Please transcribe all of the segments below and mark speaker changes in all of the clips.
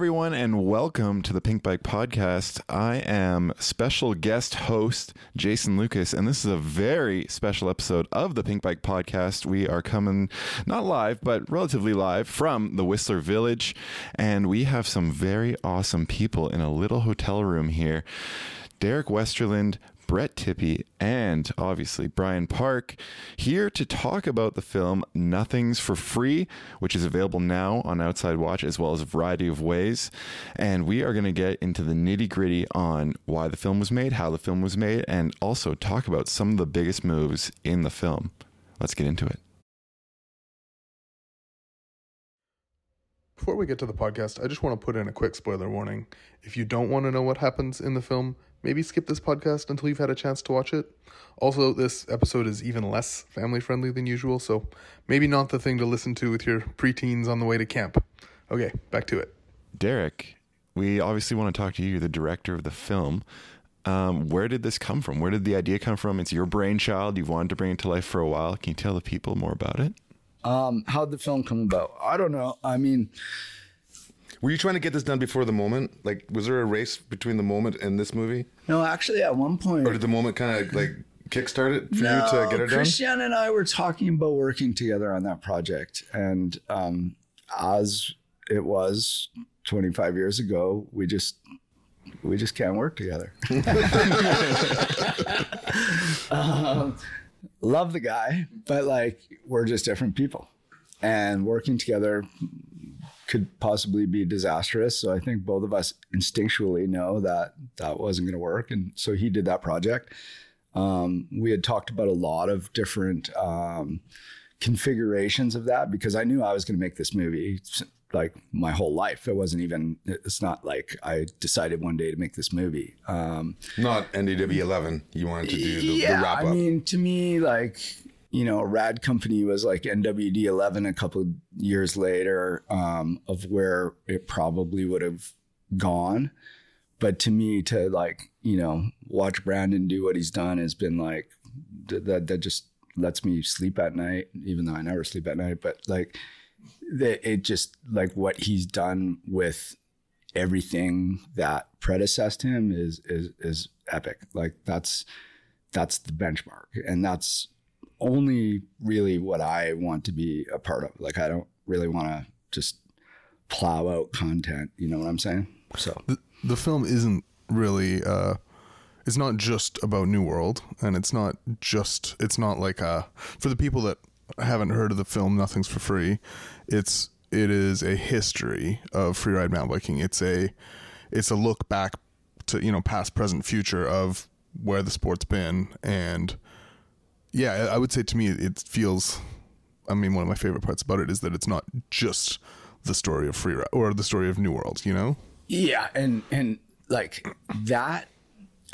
Speaker 1: everyone, and welcome to the Pinkbike Podcast. I am special guest host Jason Lucas, and this is a very special episode of the Pinkbike Podcast. We are coming not live, but relatively live from the Whistler Village, and we have some very awesome people in a little hotel room here. Derek Westerlund, Brett Tippie, and obviously Brian Park here to talk about the film Nothing's for Free, which is available now on Outside Watch as well as a variety of ways. And we are going to get into the nitty gritty on why the film was made, how the film was made, and also talk about some of the biggest moves in the film. Let's get into it.
Speaker 2: Before we get to the podcast, I just want to put in a quick spoiler warning. If you don't want to know what happens in the film, maybe skip this podcast until you've had a chance to watch it. Also, this episode is even less family friendly than usual, so maybe not the thing to listen to with your preteens on the way to camp. Okay, back to it.
Speaker 1: Derek, we obviously want to talk to you, the director of the film. Um, where did this come from? Where did the idea come from? It's your brainchild. You've wanted to bring it to life for a while. Can you tell the people more about it?
Speaker 3: Um, how'd the film come about? I don't know. I mean,
Speaker 4: Were you trying to get this done before the moment? Like, was there a race between the moment and this movie,
Speaker 3: no, actually, at one point,
Speaker 4: or did the moment kind of like kickstart it for
Speaker 3: no,
Speaker 4: you to get it done?
Speaker 3: Christian and I were talking about working together on that project, and um, as it was 25 years ago, we just we just can't work together. um, love the guy, but like we're just different people, and working together could possibly be disastrous. So I think both of us instinctually know that that wasn't going to work, and so he did that project. Um, we had talked about a lot of different um, configurations of that because I knew I was going to make this movie like my whole life. It wasn't even. It's not like I decided one day to make this movie. Um,
Speaker 4: Not NWD 11. You wanted to do the,
Speaker 3: yeah,
Speaker 4: the wrap up.
Speaker 3: I mean, to me, like you know, Rad Company was like NWD eleven a couple years later um, of where it probably would have gone. But to me, to like you know, watch Brandon do what he's done has been like that. That just lets me sleep at night, even though I never sleep at night. But like, it just like what he's done with everything that predecessed him is is is epic. Like that's that's the benchmark, and that's only really what I want to be a part of. Like I don't really want to just plow out content. You know what I'm saying? So
Speaker 2: The, the film isn't really, uh, it's not just about New World, and it's not just, it's not like, uh, for the people that haven't heard of the film, Nothing's for Free, it's, it is a history of freeride mountain biking. It's a, it's a look back to, you know, past, present, future of where the sport's been. And yeah, I would say to me, it feels, I mean, one of my favorite parts about it is that it's not just the story of Free or the story of New World, you know?
Speaker 3: yeah, and and like that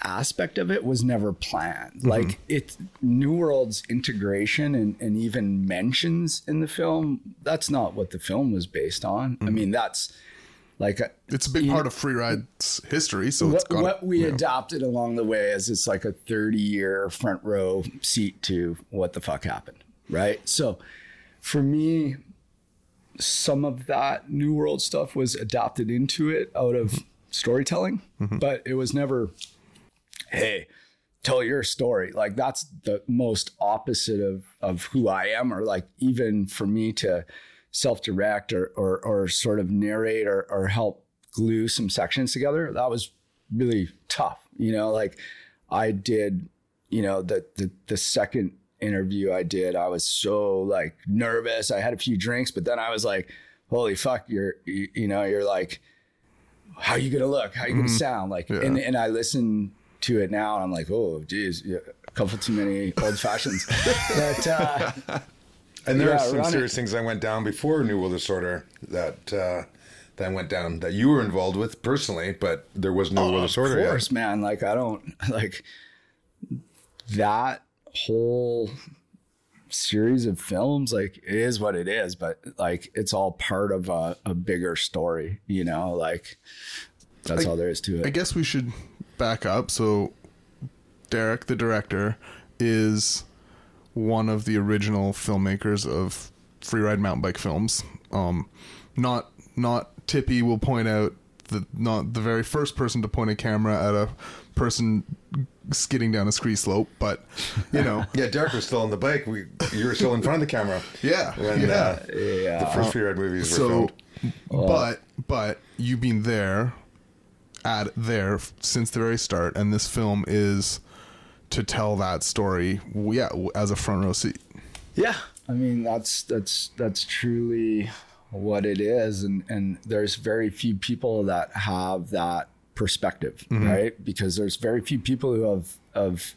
Speaker 3: aspect of it was never planned. Mm-hmm. Like it's New World's integration and, and even mentions in the film, that's not what the film was based on. I mm-hmm. mean, that's like
Speaker 2: It's a big part
Speaker 3: know-
Speaker 2: of freeride's history, so it's
Speaker 3: what, what we
Speaker 2: know.
Speaker 3: adopted along the way is it's like a 30 year front row seat to what the fuck happened right? So for me some of that new world stuff was adopted into it out of storytelling mm-hmm. but it was never hey tell your story. Like that's the most opposite of of who i am or like even for me to self-direct or or, or sort of narrate or, or help glue some sections together that was really tough. You know like i did you know the the, the second interview i did i was so like nervous. I had a few drinks but then i was like holy fuck you're you, you know you're like how you gonna look? How you gonna sound? Like and, and i listen to it now and i'm like oh geez yeah, a couple too many old fashions. But uh
Speaker 4: and there
Speaker 3: yeah,
Speaker 4: are some
Speaker 3: run it.
Speaker 4: serious things I went down before New World Disorder that uh, that went down that you were involved with personally, but there was no World
Speaker 3: of
Speaker 4: Disorder yet.
Speaker 3: course, man. Like I don't like that whole series of films. Like it is what it is, but like it's all part of a, a bigger story. You know, like that's all there is to it I
Speaker 2: guess we should back up. So, Derek, the director, is one of the original filmmakers of freeride mountain bike films. Um, not not Tippie will point out the not the very first person to point a camera at a person skidding down a ski slope, but you know,
Speaker 4: Yeah, Derek was still on the bike. We you were still in front of the camera.
Speaker 2: Yeah,
Speaker 4: when
Speaker 2: yeah.
Speaker 4: uh,
Speaker 3: Yeah.
Speaker 4: the first Free Ride movies were
Speaker 2: so
Speaker 4: filmed.
Speaker 2: but but you've been there at there since the very start and this film is to tell that story yeah as a front row seat
Speaker 3: Yeah, I mean that's that's that's truly what it is, and and there's very few people that have that perspective, mm-hmm. right? Because there's very few people who have have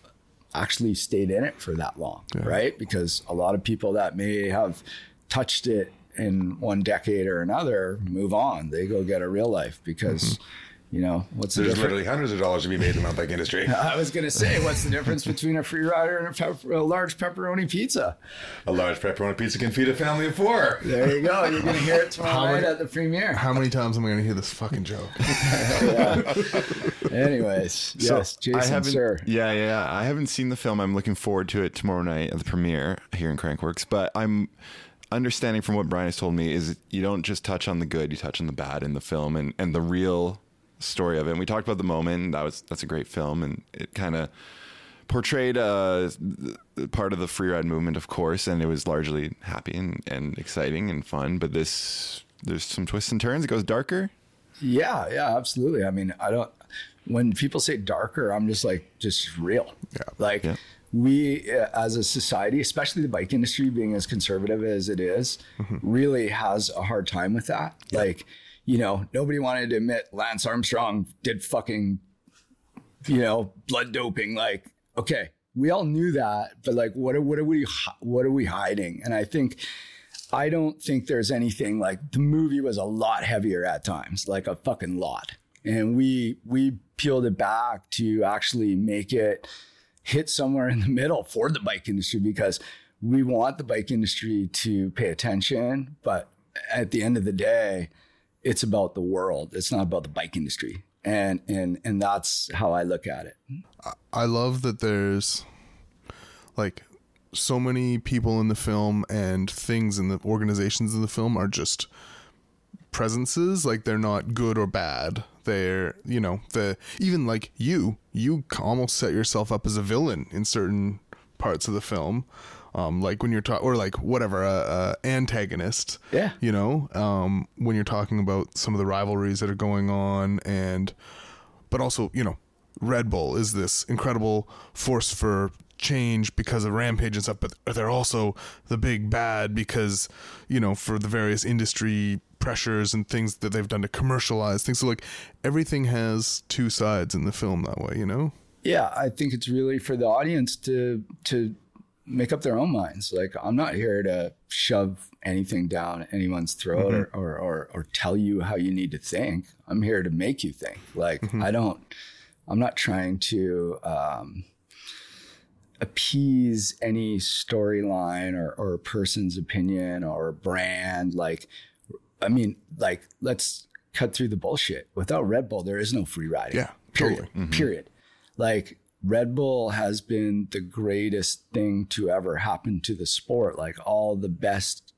Speaker 3: actually stayed in it for that long, right? Because a lot of people that may have touched it in one decade or another move on. They go get a real life because. Mm-hmm. You know what's the
Speaker 4: There's
Speaker 3: difference?
Speaker 4: literally hundreds of dollars to be made in the mountain bike industry.
Speaker 3: I was gonna say, what's the difference between a free rider and a, pep- a large pepperoni pizza?
Speaker 4: A large pepperoni pizza can feed a family of four.
Speaker 3: There you go. You're gonna hear it tomorrow night at the premiere.
Speaker 2: how many times am i going to hear this fucking joke
Speaker 3: Anyways, yes,
Speaker 1: I
Speaker 3: Jason,
Speaker 1: haven't,
Speaker 3: sir.
Speaker 1: Yeah, yeah, yeah. I haven't seen the film. I'm looking forward to it tomorrow night at the premiere here in Crankworx. But I'm understanding from what Brian has told me is you don't just touch on the good, you touch on the bad in the film and, and the real story of it. And we talked about the moment. That was that's a great film, and it kind of portrayed uh, part of the free ride movement, of course, and it was largely happy and, and exciting and fun. But this there's some twists and turns. It goes darker.
Speaker 3: Yeah, yeah, absolutely. I mean, I don't. When people say darker, I'm just like, just real.
Speaker 2: Yeah.
Speaker 3: Like
Speaker 1: Yeah.
Speaker 3: we, uh, as a society, especially the bike industry, being as conservative as it is, really has a hard time with that. Like, you know, nobody wanted to admit Lance Armstrong did fucking, you know, blood doping. Like, okay, we all knew that, but like, what are what are we what are we hiding? And I think. I don't think there's anything like the movie was a lot heavier at times, like a fucking lot. And we we peeled it back to actually make it hit somewhere in the middle for the bike industry because we want the bike industry to pay attention, but at the end of the day, it's about the world. It's not about the bike industry. And and and that's how I look at it.
Speaker 2: I love that there's like so many people in the film and things in the organizations in the film are just presences like they're not good or bad they're you know the even like you you almost set yourself up as a villain in certain parts of the film um like when you're talking or like whatever a, a antagonist
Speaker 3: Yeah.
Speaker 2: you know um when you're talking about some of the rivalries that are going on and but also you know red bull is this incredible force for change because of rampage and stuff but they're also the big bad because you know for the various industry pressures and things that they've done to commercialize things so like everything has two sides in the film that way you know
Speaker 3: Yeah, I think it's really for the audience to to make up their own minds. Like I'm not here to shove anything down anyone's throat mm-hmm. or, or, or or tell you how you need to think. I'm here to make you think. Like mm-hmm. I don't I'm not trying to um appease any storyline or, or person's opinion or brand. Like I mean, like let's cut through the bullshit. Without Red Bull, there is no free riding.
Speaker 2: Yeah,
Speaker 3: Period. Mm-hmm. Period. Like Red Bull has been the greatest thing to ever happen to the sport. Like all the best,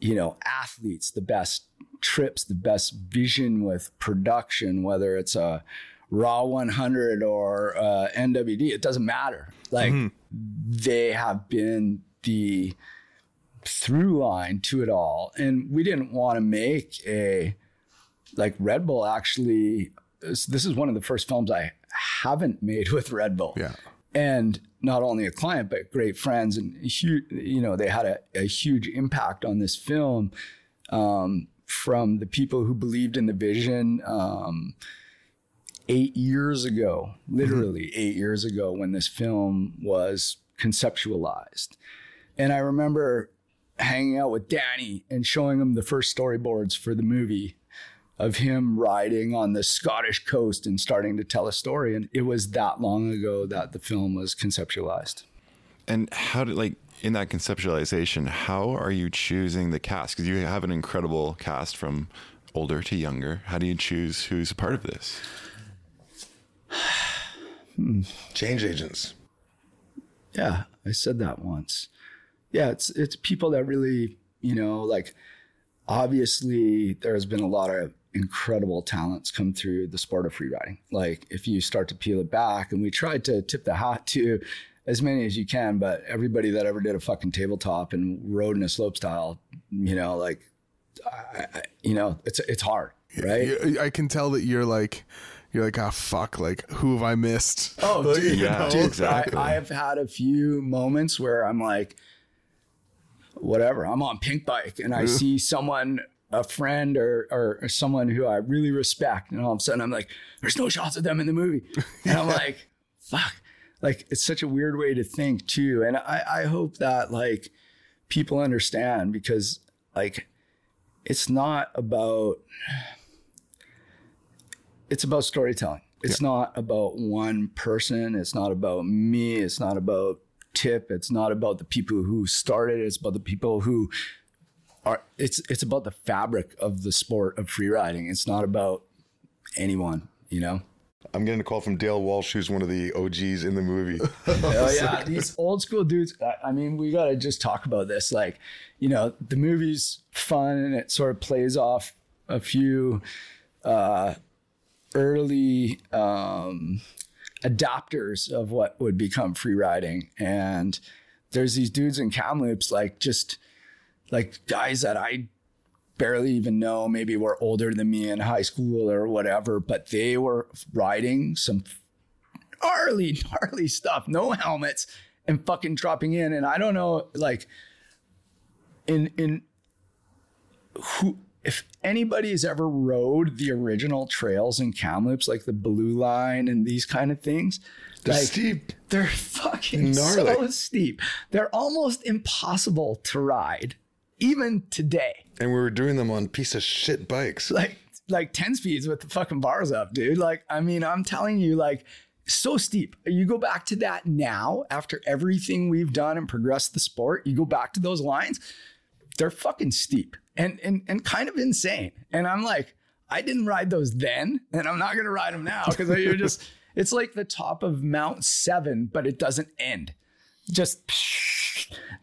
Speaker 3: you know, athletes, the best trips, the best vision with production, whether it's a Raw 100 or uh, NWD, it doesn't matter. Like they have been the through line to it all. And we didn't want to make a like Red Bull actually this this is one of the first films I haven't made with Red Bull.
Speaker 2: Yeah.
Speaker 3: And not only a client, but great friends and huge, you know, they had a, a huge impact on this film um, from the people who believed in the vision um, eight years ago, literally eight years ago when this film was conceptualized. And I remember hanging out with Danny and showing him the first storyboards for the movie of him riding on the Scottish coast and starting to tell a story. And it was that long ago that the film was conceptualized.
Speaker 1: And how did like in that conceptualization, how are you choosing the cast? Because you have an incredible cast from older to younger. How do you choose who's a part of this?
Speaker 4: Change agents.
Speaker 3: Yeah, I said that once. Yeah, it's it's people that really, you know, like obviously there's been a lot of incredible talents come through the sport of free riding. Like if you start to peel it back, and we tried to tip the hat to as many as you can, but everybody that ever did a fucking tabletop and rode in a slope style, you know, like, I, I, you know, it's it's hard, right?
Speaker 2: I can tell that you're like, you're like, ah, fuck, like, who have I missed?
Speaker 3: Oh,
Speaker 2: Like,
Speaker 3: dude,
Speaker 2: you
Speaker 1: Yeah,
Speaker 2: know?
Speaker 3: dude,
Speaker 1: exactly.
Speaker 3: I, I have had a few moments where I'm like, whatever, I'm on Pinkbike and I see someone, a friend or, or, or someone who I really respect. And all of a sudden I'm like, there's no shots of them in the movie. And I'm like, fuck. Like, it's such a weird way to think too. And I, I hope that like people understand because like, it's not about, it's about storytelling. It's not about one person. It's not about me. It's not about Tip. It's not about the people who started. It's about the people who are. It's it's about the fabric of the sport of free riding. It's not about anyone. You know.
Speaker 4: I'm getting a call from Dale Walsh, who's one of the OGs in the movie.
Speaker 3: Oh yeah, these old school dudes. I, I mean, we got to just talk about this. Like, you know, the movie's fun and it sort of plays off a few uh, early um, adapters of what would become free riding. And there's these dudes in Kamloops, like just like guys that I barely even know, maybe were older than me in high school or whatever, but they were riding some gnarly, gnarly stuff, no helmets, and fucking dropping in. And I don't know, like, in in who if anybody has ever rode the original trails in Kamloops, like the Blue Line and these kind of things,
Speaker 4: They're
Speaker 3: like,
Speaker 4: steep.
Speaker 3: They're fucking
Speaker 4: Gnarly.
Speaker 3: so steep. They're almost impossible to ride, even today.
Speaker 4: And we were doing them on piece of shit bikes.
Speaker 3: Like like 10 speeds with the fucking bars up, dude. Like, I mean, I'm telling you, like, so steep. You go back to that now after everything we've done and progressed the sport, you go back to those lines, they're fucking steep and and and kind of insane. And I'm like, I didn't ride those then, and I'm not gonna ride them now because you're just it's like the top of Mount Seven, but it doesn't end. Just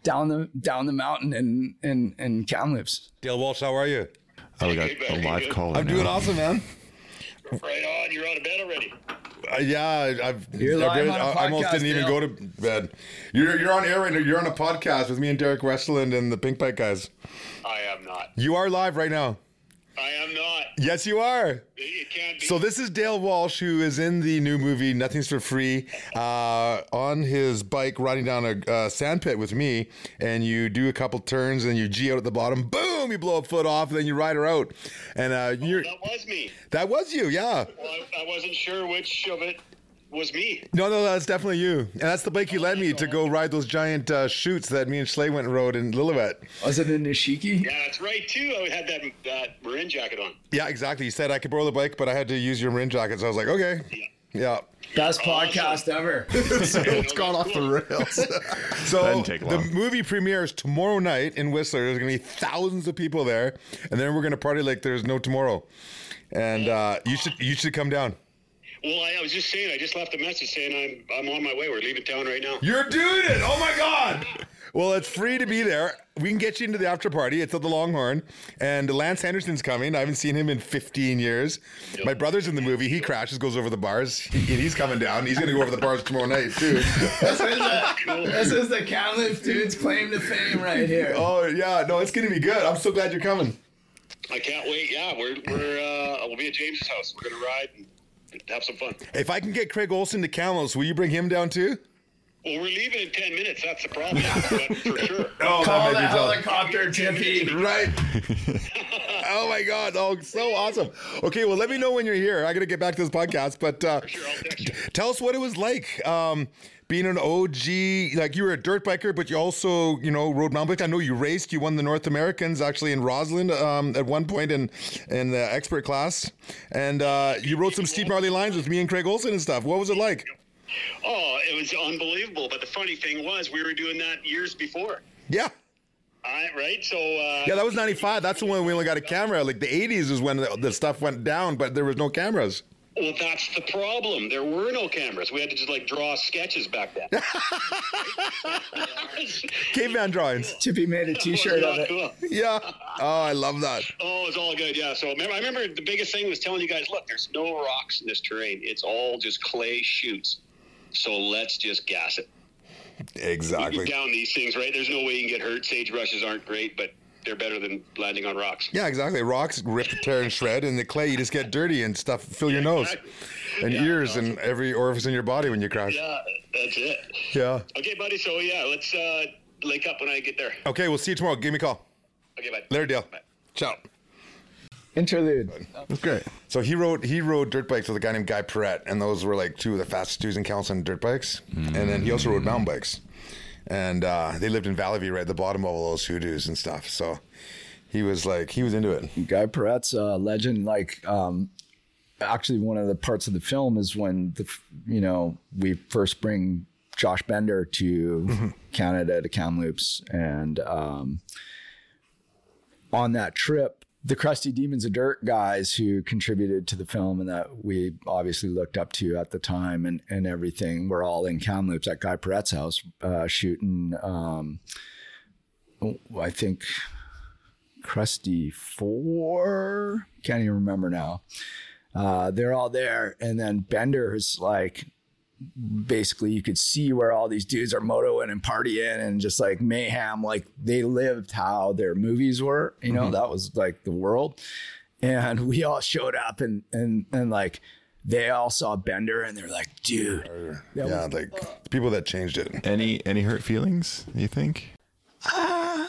Speaker 3: down the down the mountain and in in in Kamloops.
Speaker 4: Dale Walsh, how are you?
Speaker 1: Oh, we got
Speaker 5: Hey,
Speaker 1: a live
Speaker 5: good.
Speaker 1: caller.
Speaker 4: I'm doing awesome, man.
Speaker 5: Right on. You're out of bed already.
Speaker 4: Uh, yeah, I've.
Speaker 3: You're
Speaker 4: I've
Speaker 3: live
Speaker 4: read-
Speaker 3: on a
Speaker 4: I almost didn't even go to bed. You're you're on air right now. You're on a podcast with me and Derek Westerlund and the Pinkbike guys.
Speaker 5: I am not.
Speaker 4: You are live right now.
Speaker 5: I am not.
Speaker 4: Yes, you are.
Speaker 5: It, can't be.
Speaker 4: So this is Dale Walsh, who is in the new movie "Nothing's for Free," uh, on his bike riding down a uh, sand pit with me, and you do a couple turns, and you g out at the bottom. Boom! You blow a foot off, and then you ride her out. And uh, you're
Speaker 5: that was me.
Speaker 4: that was you, yeah.
Speaker 5: Well, I, I wasn't sure which of it was me.
Speaker 4: No, no, that's definitely you, and that's the bike you led me to go ride those giant uh, chutes that me and Schley went and rode in Lillooet.
Speaker 3: Was it in Nishiki?
Speaker 5: Yeah, that's right too. I had that that marin jacket on.
Speaker 4: Yeah, exactly. You said I could borrow the bike, but I had to use your marin jacket, so I was like, okay, yeah.
Speaker 3: Best podcast ever.
Speaker 2: it's gone off the rails.
Speaker 4: So the movie premieres tomorrow night in Whistler. There's going to be thousands of people there, and then we're going to party like there's no tomorrow. And uh, you should you should come down.
Speaker 5: Well, I, I was just saying. I just left a message saying I'm I'm on my way. We're leaving town right now.
Speaker 4: You're doing it! Oh my god! Well, it's free to be there. We can get you into the after party. It's at the Longhorn, and Lance Henderson's coming. I haven't seen him in 15 years. My brother's in the movie. He crashes, goes over the bars. He, he's coming down. He's going to go over the bars tomorrow night too.
Speaker 3: this, is the, this is the Kamloops dude's claim to fame right here.
Speaker 4: Oh yeah, no, it's going to be good. I'm so glad you're coming.
Speaker 5: I can't wait. Yeah, we're we're uh, we'll be at James's house. We're gonna ride and have some fun.
Speaker 4: If I can get Craig Olson to Kamloops, will you bring him down too?
Speaker 5: Well, we're leaving in ten minutes. That's the problem. but for sure.
Speaker 4: Oh,
Speaker 3: Call the helicopter, Tippie.
Speaker 4: Right. oh my God. Oh, so awesome. Okay, well, let me know when you're here. I got to get back to this podcast, but uh,
Speaker 5: sure, I'll text you.
Speaker 4: tell us what it was like um, being an OG. Like you were a dirt biker, but you also, you know, rode mountain bike. I know you raced. You won the North Americans actually in Roslyn um, at one point in in the expert class, and uh, you rode some steep gnarly lines with me and Craig Olson and stuff. What was it like?
Speaker 5: Oh, it was unbelievable. But the funny thing was, we were doing that years before.
Speaker 4: Yeah.
Speaker 5: I, right? So uh,
Speaker 4: Yeah, that was 95. That's the one we only got a camera. Like the 80s is when the, the stuff went down, but there was no cameras.
Speaker 5: Well, that's the problem. There were no cameras. We had to just like draw sketches back then.
Speaker 4: Caveman drawings.
Speaker 3: Tippie made a T-shirt of it.
Speaker 5: Cool.
Speaker 4: Yeah. Oh, I love that.
Speaker 5: Oh, it's all good. Yeah. So remember, I remember the biggest thing was telling you guys, look, there's no rocks in this terrain. It's all just clay shoots. So let's just gas it.
Speaker 4: Exactly.
Speaker 5: Down these things, right? There's no way you can get hurt. Sagebrushes aren't great, but they're better than landing on rocks.
Speaker 4: Yeah, exactly. Rocks rip, tear, and shred, and the clay you just get dirty and stuff fill your nose
Speaker 5: Exactly.
Speaker 4: and
Speaker 5: Yeah,
Speaker 4: ears
Speaker 5: no,
Speaker 4: and every orifice in your body when you crash.
Speaker 5: Yeah, that's it.
Speaker 4: Yeah.
Speaker 5: Okay, buddy. So yeah, let's uh, link up when I get there.
Speaker 4: Okay, we'll see you tomorrow. Give me a call.
Speaker 5: Okay, bye.
Speaker 4: Later, Dale.
Speaker 5: Bye.
Speaker 4: Ciao.
Speaker 3: Interlude.
Speaker 2: That's great.
Speaker 4: So he rode he rode dirt bikes with a guy named Guy Perret, and those were like two of the fastest dudes in Council on dirt bikes. And then he also rode mountain bikes, and uh, they lived in Valley View, right at the bottom of all those hoodoos and stuff. So he was like he was into it.
Speaker 3: Guy Peret's a legend. Like, um, actually, one of the parts of the film is when the you know we first bring Josh Bender to Canada to Kamloops, and um, on that trip, the Crusty Demons of Dirt guys who contributed to the film and that we obviously looked up to at the time and, and everything were all in Kamloops at Guy Peret's house uh, shooting. Um, I think Crusty Four. Can't even remember now. Uh, they're all there, and then Bender is like, basically, you could see where all these dudes are motoing and partying and just like mayhem. Like they lived how their movies were. You know, mm-hmm. that was like the world. And we all showed up, and and and like they all saw Bender, and they're like, dude, that
Speaker 4: Yeah,
Speaker 3: was-
Speaker 4: like the people that changed it.
Speaker 1: Any any hurt feelings? You think?
Speaker 3: Uh,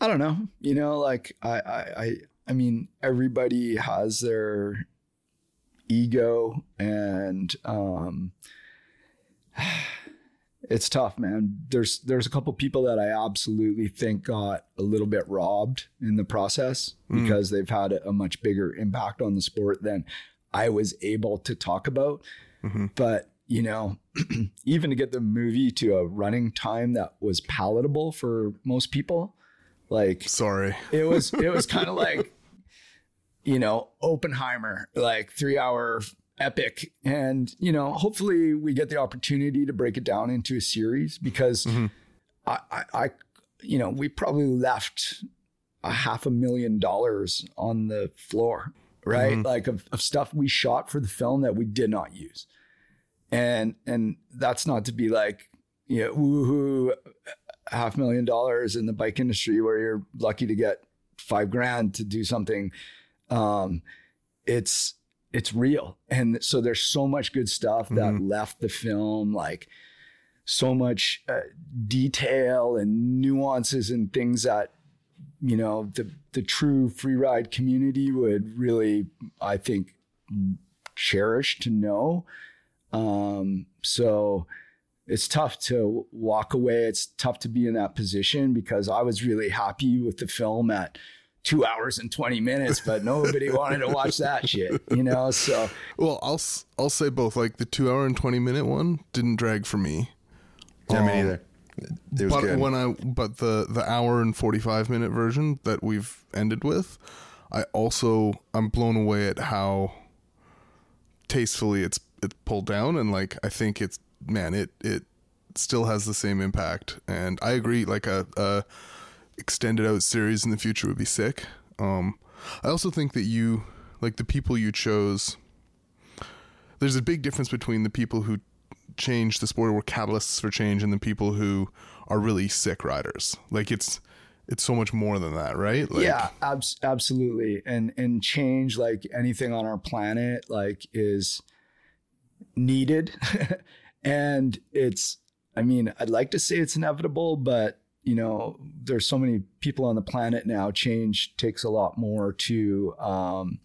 Speaker 3: I don't know. You know, like I, I, I, I mean, everybody has their ego, and um, it's tough, man. There's there's a couple people that I absolutely think got a little bit robbed in the process because they've had a, a much bigger impact on the sport than I was able to talk about. But you know, even to get the movie to a running time that was palatable for most people, like
Speaker 2: Sorry.
Speaker 3: it was it was kind of like you know oppenheimer like three hour epic. And you know hopefully we get the opportunity to break it down into a series because mm-hmm. I, I i you know we probably left a half a million dollars on the floor right? Mm-hmm. Like of, of stuff we shot for the film that we did not use. And and that's not to be like you know woohoo half million dollars in the bike industry where you're lucky to get five grand to do something um it's it's real. And so there's so much good stuff that left the film like so much uh, detail and nuances and things that you know the the true free ride community would really i think cherish to know. Um so it's tough to walk away. It's tough to be in that position because I was really happy with the film at two hours and 20 minutes, but nobody wanted to watch that shit, you know? So
Speaker 2: Well, I'll s- I'll say both. Like the two hour and twenty minute one didn't drag for me.
Speaker 4: Yeah, me
Speaker 2: Um,
Speaker 4: neither. It was
Speaker 2: but
Speaker 4: good.
Speaker 2: when I but the the hour and forty five minute version that we've ended with, I also I'm blown away at how tastefully it's it's pulled down and like I think it's man it it still has the same impact and I agree like a, a extended out series in the future would be sick. Um, I also think that you like the people you chose. There's a big difference between the people who change the sport or were catalysts for change and the people who are really sick riders. Like it's it's so much more than that, right? Like,
Speaker 3: yeah, abs- absolutely. And, and change like anything on our planet, like is needed. and it's, I mean, I'd like to say it's inevitable, but you know, there's so many people on the planet now. Change takes a lot more to um,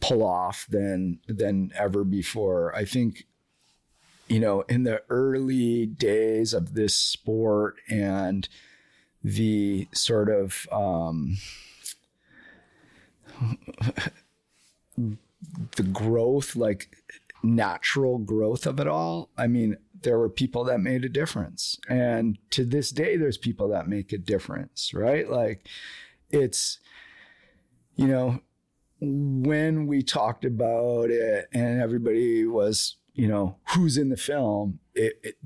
Speaker 3: pull off than than ever before. I think, you know, in the early days of this sport and the sort of um, the growth, like natural growth of it all. I mean, there were people that made a difference. And to this day, there's people that make a difference, right? Like it's, you know, when we talked about it and everybody was, you know, who's in the film, it, it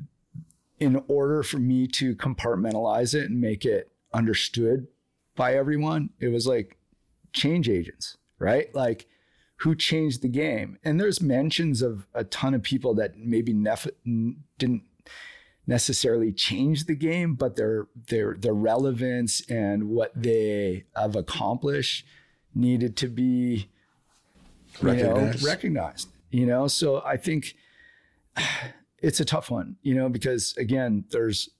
Speaker 3: in order for me to compartmentalize it and make it understood by everyone, it was like change agents, right? Like who changed the game. And there's mentions of a ton of people that maybe nef- didn't necessarily change the game, but their their their relevance and what they have accomplished needed to be
Speaker 4: Recognized.
Speaker 3: You know, recognized. You know, so I think it's a tough one, you know, because again, there's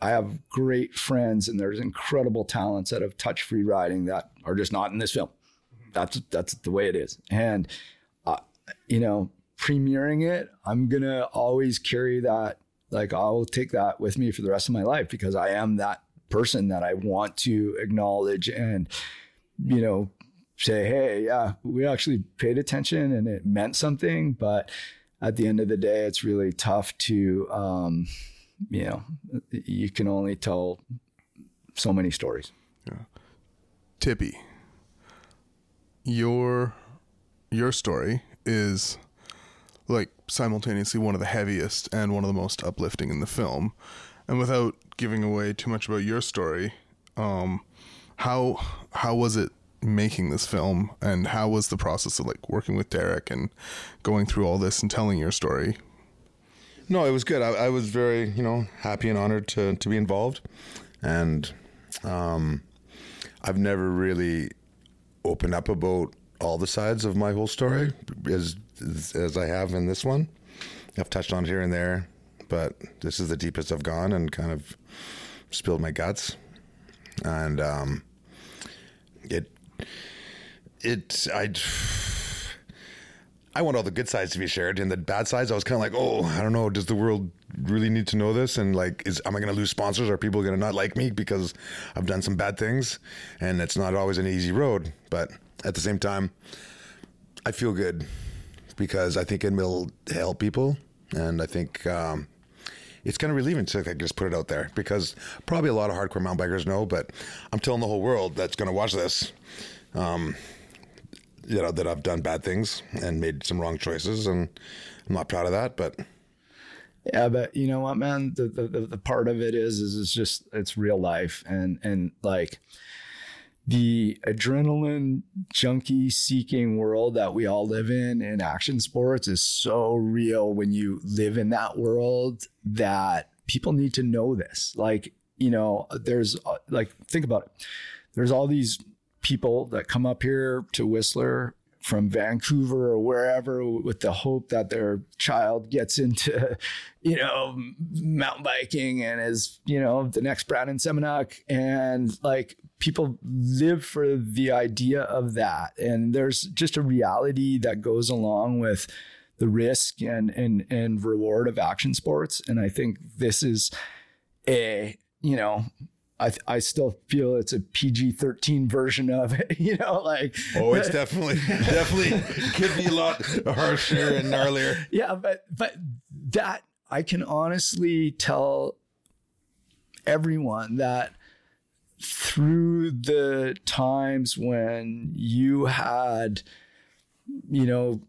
Speaker 3: I have great friends and there's incredible talents that have touched free riding that are just not in this film. That's that's the way it is. And uh, you know, premiering it, I'm gonna always carry that. Like I'll take that with me for the rest of my life because I am that person that I want to acknowledge and you know say, hey, yeah, we actually paid attention and it meant something. But at the end of the day, it's really tough to, um, you know, you can only tell so many stories.
Speaker 2: Yeah. Tippie, your your story is like simultaneously one of the heaviest and one of the most uplifting in the film. And without giving away too much about your story, um, how how was it making this film, and how was the process of like working with Derek and going through all this and telling your story?
Speaker 4: No, it was good. I, I was very, you know, happy and honored to to be involved, and um, I've never really opened up about all the sides of my whole story as as I have in this one. I've touched on here and there, but this is the deepest I've gone and kind of spilled my guts, and um, it it I. I want all the good sides to be shared, and the bad sides, I was kind of like, oh, I don't know, does the world really need to know this? And like, is am I going to lose sponsors? Are people going to not like me because I've done some bad things? And it's not always an easy road, but at the same time, I feel good because I think it will help people, and I think um, it's kind of relieving to like, just put it out there because probably a lot of hardcore mountain bikers know, but I'm telling the whole world that's going to watch this. Um, you know that I've done bad things and made some wrong choices, and I'm not proud of that. But
Speaker 3: Yeah, but you know what, man? The, the the part of it is is it's just it's real life and and like the adrenaline junkie seeking world that we all live in in action sports is so real when you live in that world that people need to know this. Like, you know, there's uh, like think about it. There's all these people that come up here to Whistler from Vancouver or wherever with the hope that their child gets into, you know, mountain biking and is, you know, the next Brandon Semenuk. And like people live for the idea of that. And there's just a reality that goes along with the risk and and and reward of action sports. And I think this is a, you know, I, I still feel it's a PG 13 version of it, you know, like,
Speaker 4: oh, it's definitely definitely could be a lot harsher and gnarlier.
Speaker 3: yeah, but, but that I can honestly tell everyone that through the times when you had, you know,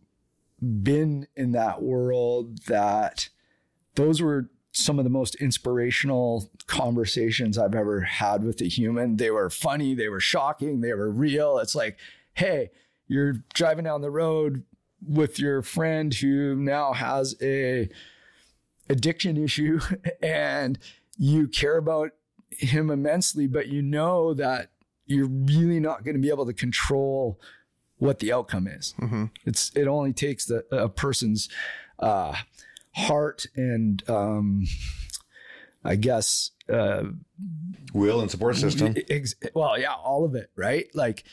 Speaker 3: been in that world, that those were some of the most inspirational conversations I've ever had with a human. They were funny, they were shocking, they were real. It's like, hey, you're driving down the road with your friend who now has a addiction issue and you care about him immensely, but you know that you're really not going to be able to control what the outcome is. It's it only takes the, a person's uh, heart and um, I guess uh,
Speaker 4: Will and support system.
Speaker 3: ex- well, yeah, all of it, right? Like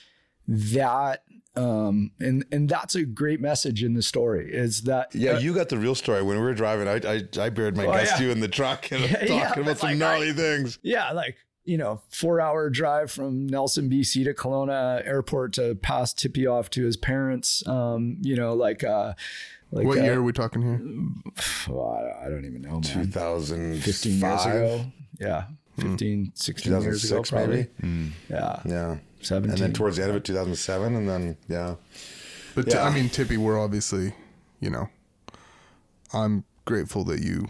Speaker 3: that, um, and and that's a great message in the story. Is that
Speaker 4: Yeah, you got the real story. When we were driving, I I, I bared my
Speaker 3: Oh,
Speaker 4: guts
Speaker 3: yeah.
Speaker 4: you in the truck and
Speaker 3: Yeah,
Speaker 4: talking
Speaker 3: yeah,
Speaker 4: about
Speaker 3: but
Speaker 4: some
Speaker 3: like,
Speaker 4: gnarly
Speaker 3: I-
Speaker 4: things.
Speaker 3: yeah, like you know, four hour drive from Nelson, BC to Kelowna Airport to pass Tippie off to his parents. Um, you know, like uh, like
Speaker 2: What
Speaker 3: uh,
Speaker 2: year are we talking here?
Speaker 3: oh, I I don't even know, man.
Speaker 4: 2005,
Speaker 3: 15 years ago. Yeah. 15, 16 years ago,
Speaker 4: 2006
Speaker 3: probably.
Speaker 4: maybe.
Speaker 3: Yeah.
Speaker 4: Yeah,
Speaker 3: 17.
Speaker 4: and then towards the end of it, 2007, and then yeah,
Speaker 2: But
Speaker 4: Yeah.
Speaker 2: I mean, Tippie, we're obviously, you know, I'm grateful that you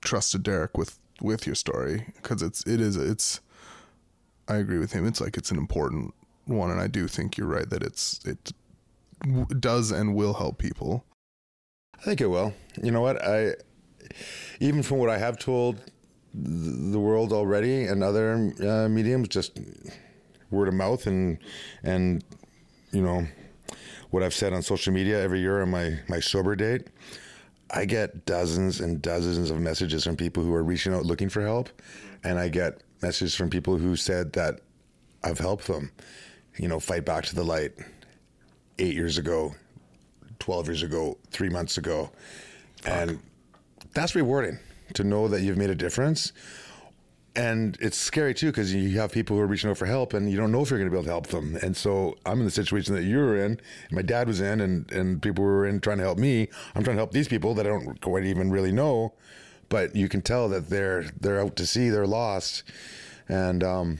Speaker 2: trusted Derek with with your story because it's it is it's. I agree with him. It's like it's an important one, and I do think you're right that it's it w- does and will help people.
Speaker 4: I think it will. You know what? I even from what I have told the world already and other uh, mediums, just word of mouth and and you know what I've said on social media every year on my my sober date. I get dozens and dozens of messages from people who are reaching out looking for help, and I get messages from people who said that I've helped them, you know, fight back to the light eight years ago, 12 years ago, three months ago. And that's rewarding to know that you've made a difference. And it's scary too because you have people who are reaching out for help and you don't know if you're going to be able to help them. And so I'm in the situation that you were in, and my dad was in, and, and people were in trying to help me. I'm trying to help these people that I don't quite even really know, but you can tell that they're they're out to sea, they're lost, and um,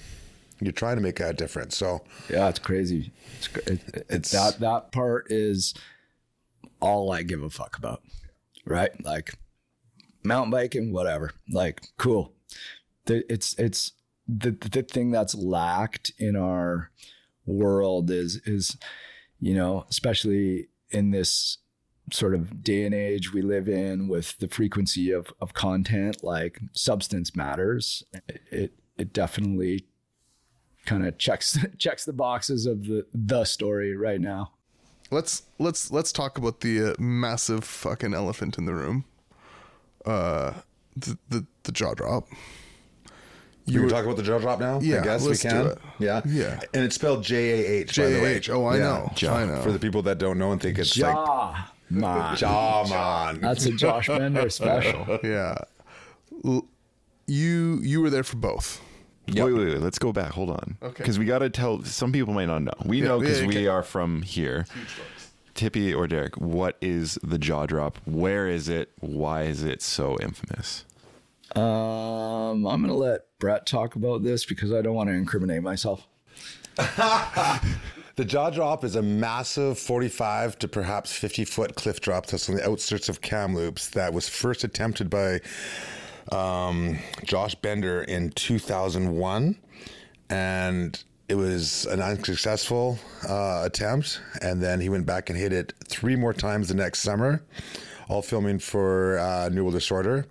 Speaker 4: you're trying to make that difference. So
Speaker 3: Yeah, it's crazy. It's, it, it,
Speaker 4: It's-
Speaker 3: that that part is all I give a fuck about, right? Like mountain biking, whatever. Like cool. It's it's the the thing that's lacked in our world is is you know especially in this sort of day and age we live in with the frequency of of content like substance matters it it, it definitely kind of checks checks the boxes of the the story right now.
Speaker 2: Let's let's let's talk about the uh, massive fucking elephant in the room. Uh, the the, the jaw drop.
Speaker 4: you can talk about the jaw drop now.
Speaker 2: Yeah,
Speaker 4: I guess
Speaker 2: let's
Speaker 4: we
Speaker 2: do
Speaker 4: can.
Speaker 2: it.
Speaker 4: Yeah,
Speaker 2: Yeah.
Speaker 4: and it's spelled J A H. by the way.
Speaker 2: J-A-H. Oh, I know. I know.
Speaker 4: For the people that don't know and think it's like
Speaker 3: Jaw man.
Speaker 4: Jaw man.
Speaker 3: That's a Josh Bender special.
Speaker 2: Yeah. L- You you were there for both.
Speaker 1: Wait, wait, wait. Let's go back. Hold on.
Speaker 2: Okay.
Speaker 1: Because we got to tell. Some people might not know. We
Speaker 2: Yeah,
Speaker 1: know because
Speaker 2: yeah,
Speaker 1: we are from here. Tippie or Derek, what is the jaw drop? Where is it? Why is it so infamous?
Speaker 3: Um, I'm gonna let Brett talk about this because I don't want to incriminate myself.
Speaker 4: The jaw drop is a massive 45 to perhaps 50 foot cliff drop that's on the outskirts of Kamloops that was first attempted by um, Josh Bender in 2001. And it was an unsuccessful uh, attempt. And then he went back and hit it three more times the next summer, all filming for uh, World Disorder.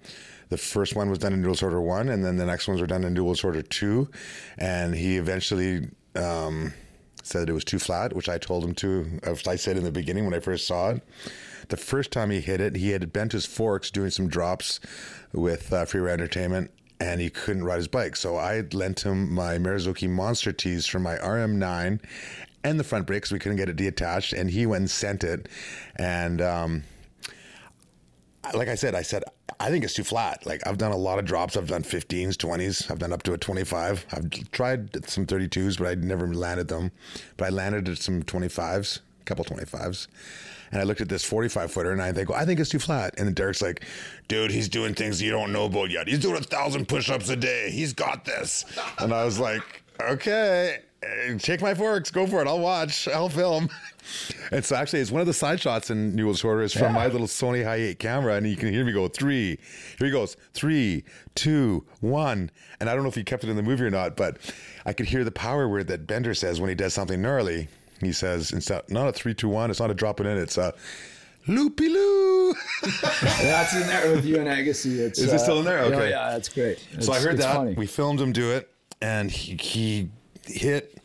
Speaker 4: The first one was done in World Disorder 1, and then the next ones were done in World Disorder 2. And he eventually um, said it was too flat, which I told him to. I said in the beginning when I first saw it. The first time he hit it, he had bent his forks doing some drops with uh, Freeride Entertainment, and he couldn't ride his bike. So I lent him my Marzocchi Monster tees from my RM9 and the front brake we couldn't get it detached, and he went and sent it. And um, like I said, I said, I think it's too flat. Like I've done a lot of drops. I've done 15s, 20s. I've done up to a 25. I've tried some 32s, but I never landed them. But I landed some 25s, a couple 25s. And I looked at this 45 footer and I think, well, I think it's too flat. And then Derek's like, dude, he's doing things you don't know about yet. He's doing a thousand push ups a day. He's got this. And I was like, okay, eh, take my forks, go for it. I'll watch, I'll film. And so actually, it's one of the side shots in New World Disorder is from my little Sony High 8 camera, and you can hear me go three. Here he goes, three, two, one. And I don't know if he kept it in the movie or not, but I could hear the power word that Bender says when he does something gnarly. He says, it's not, not a three, two, one. It's not a drop it in. It's a loopy loo.
Speaker 3: That's in there with you and Agassi. It's,
Speaker 4: Is it still in there? Okay.
Speaker 3: Yeah, that's great.
Speaker 4: So I heard that.
Speaker 3: funny.
Speaker 4: We filmed him do it, and he, he hit,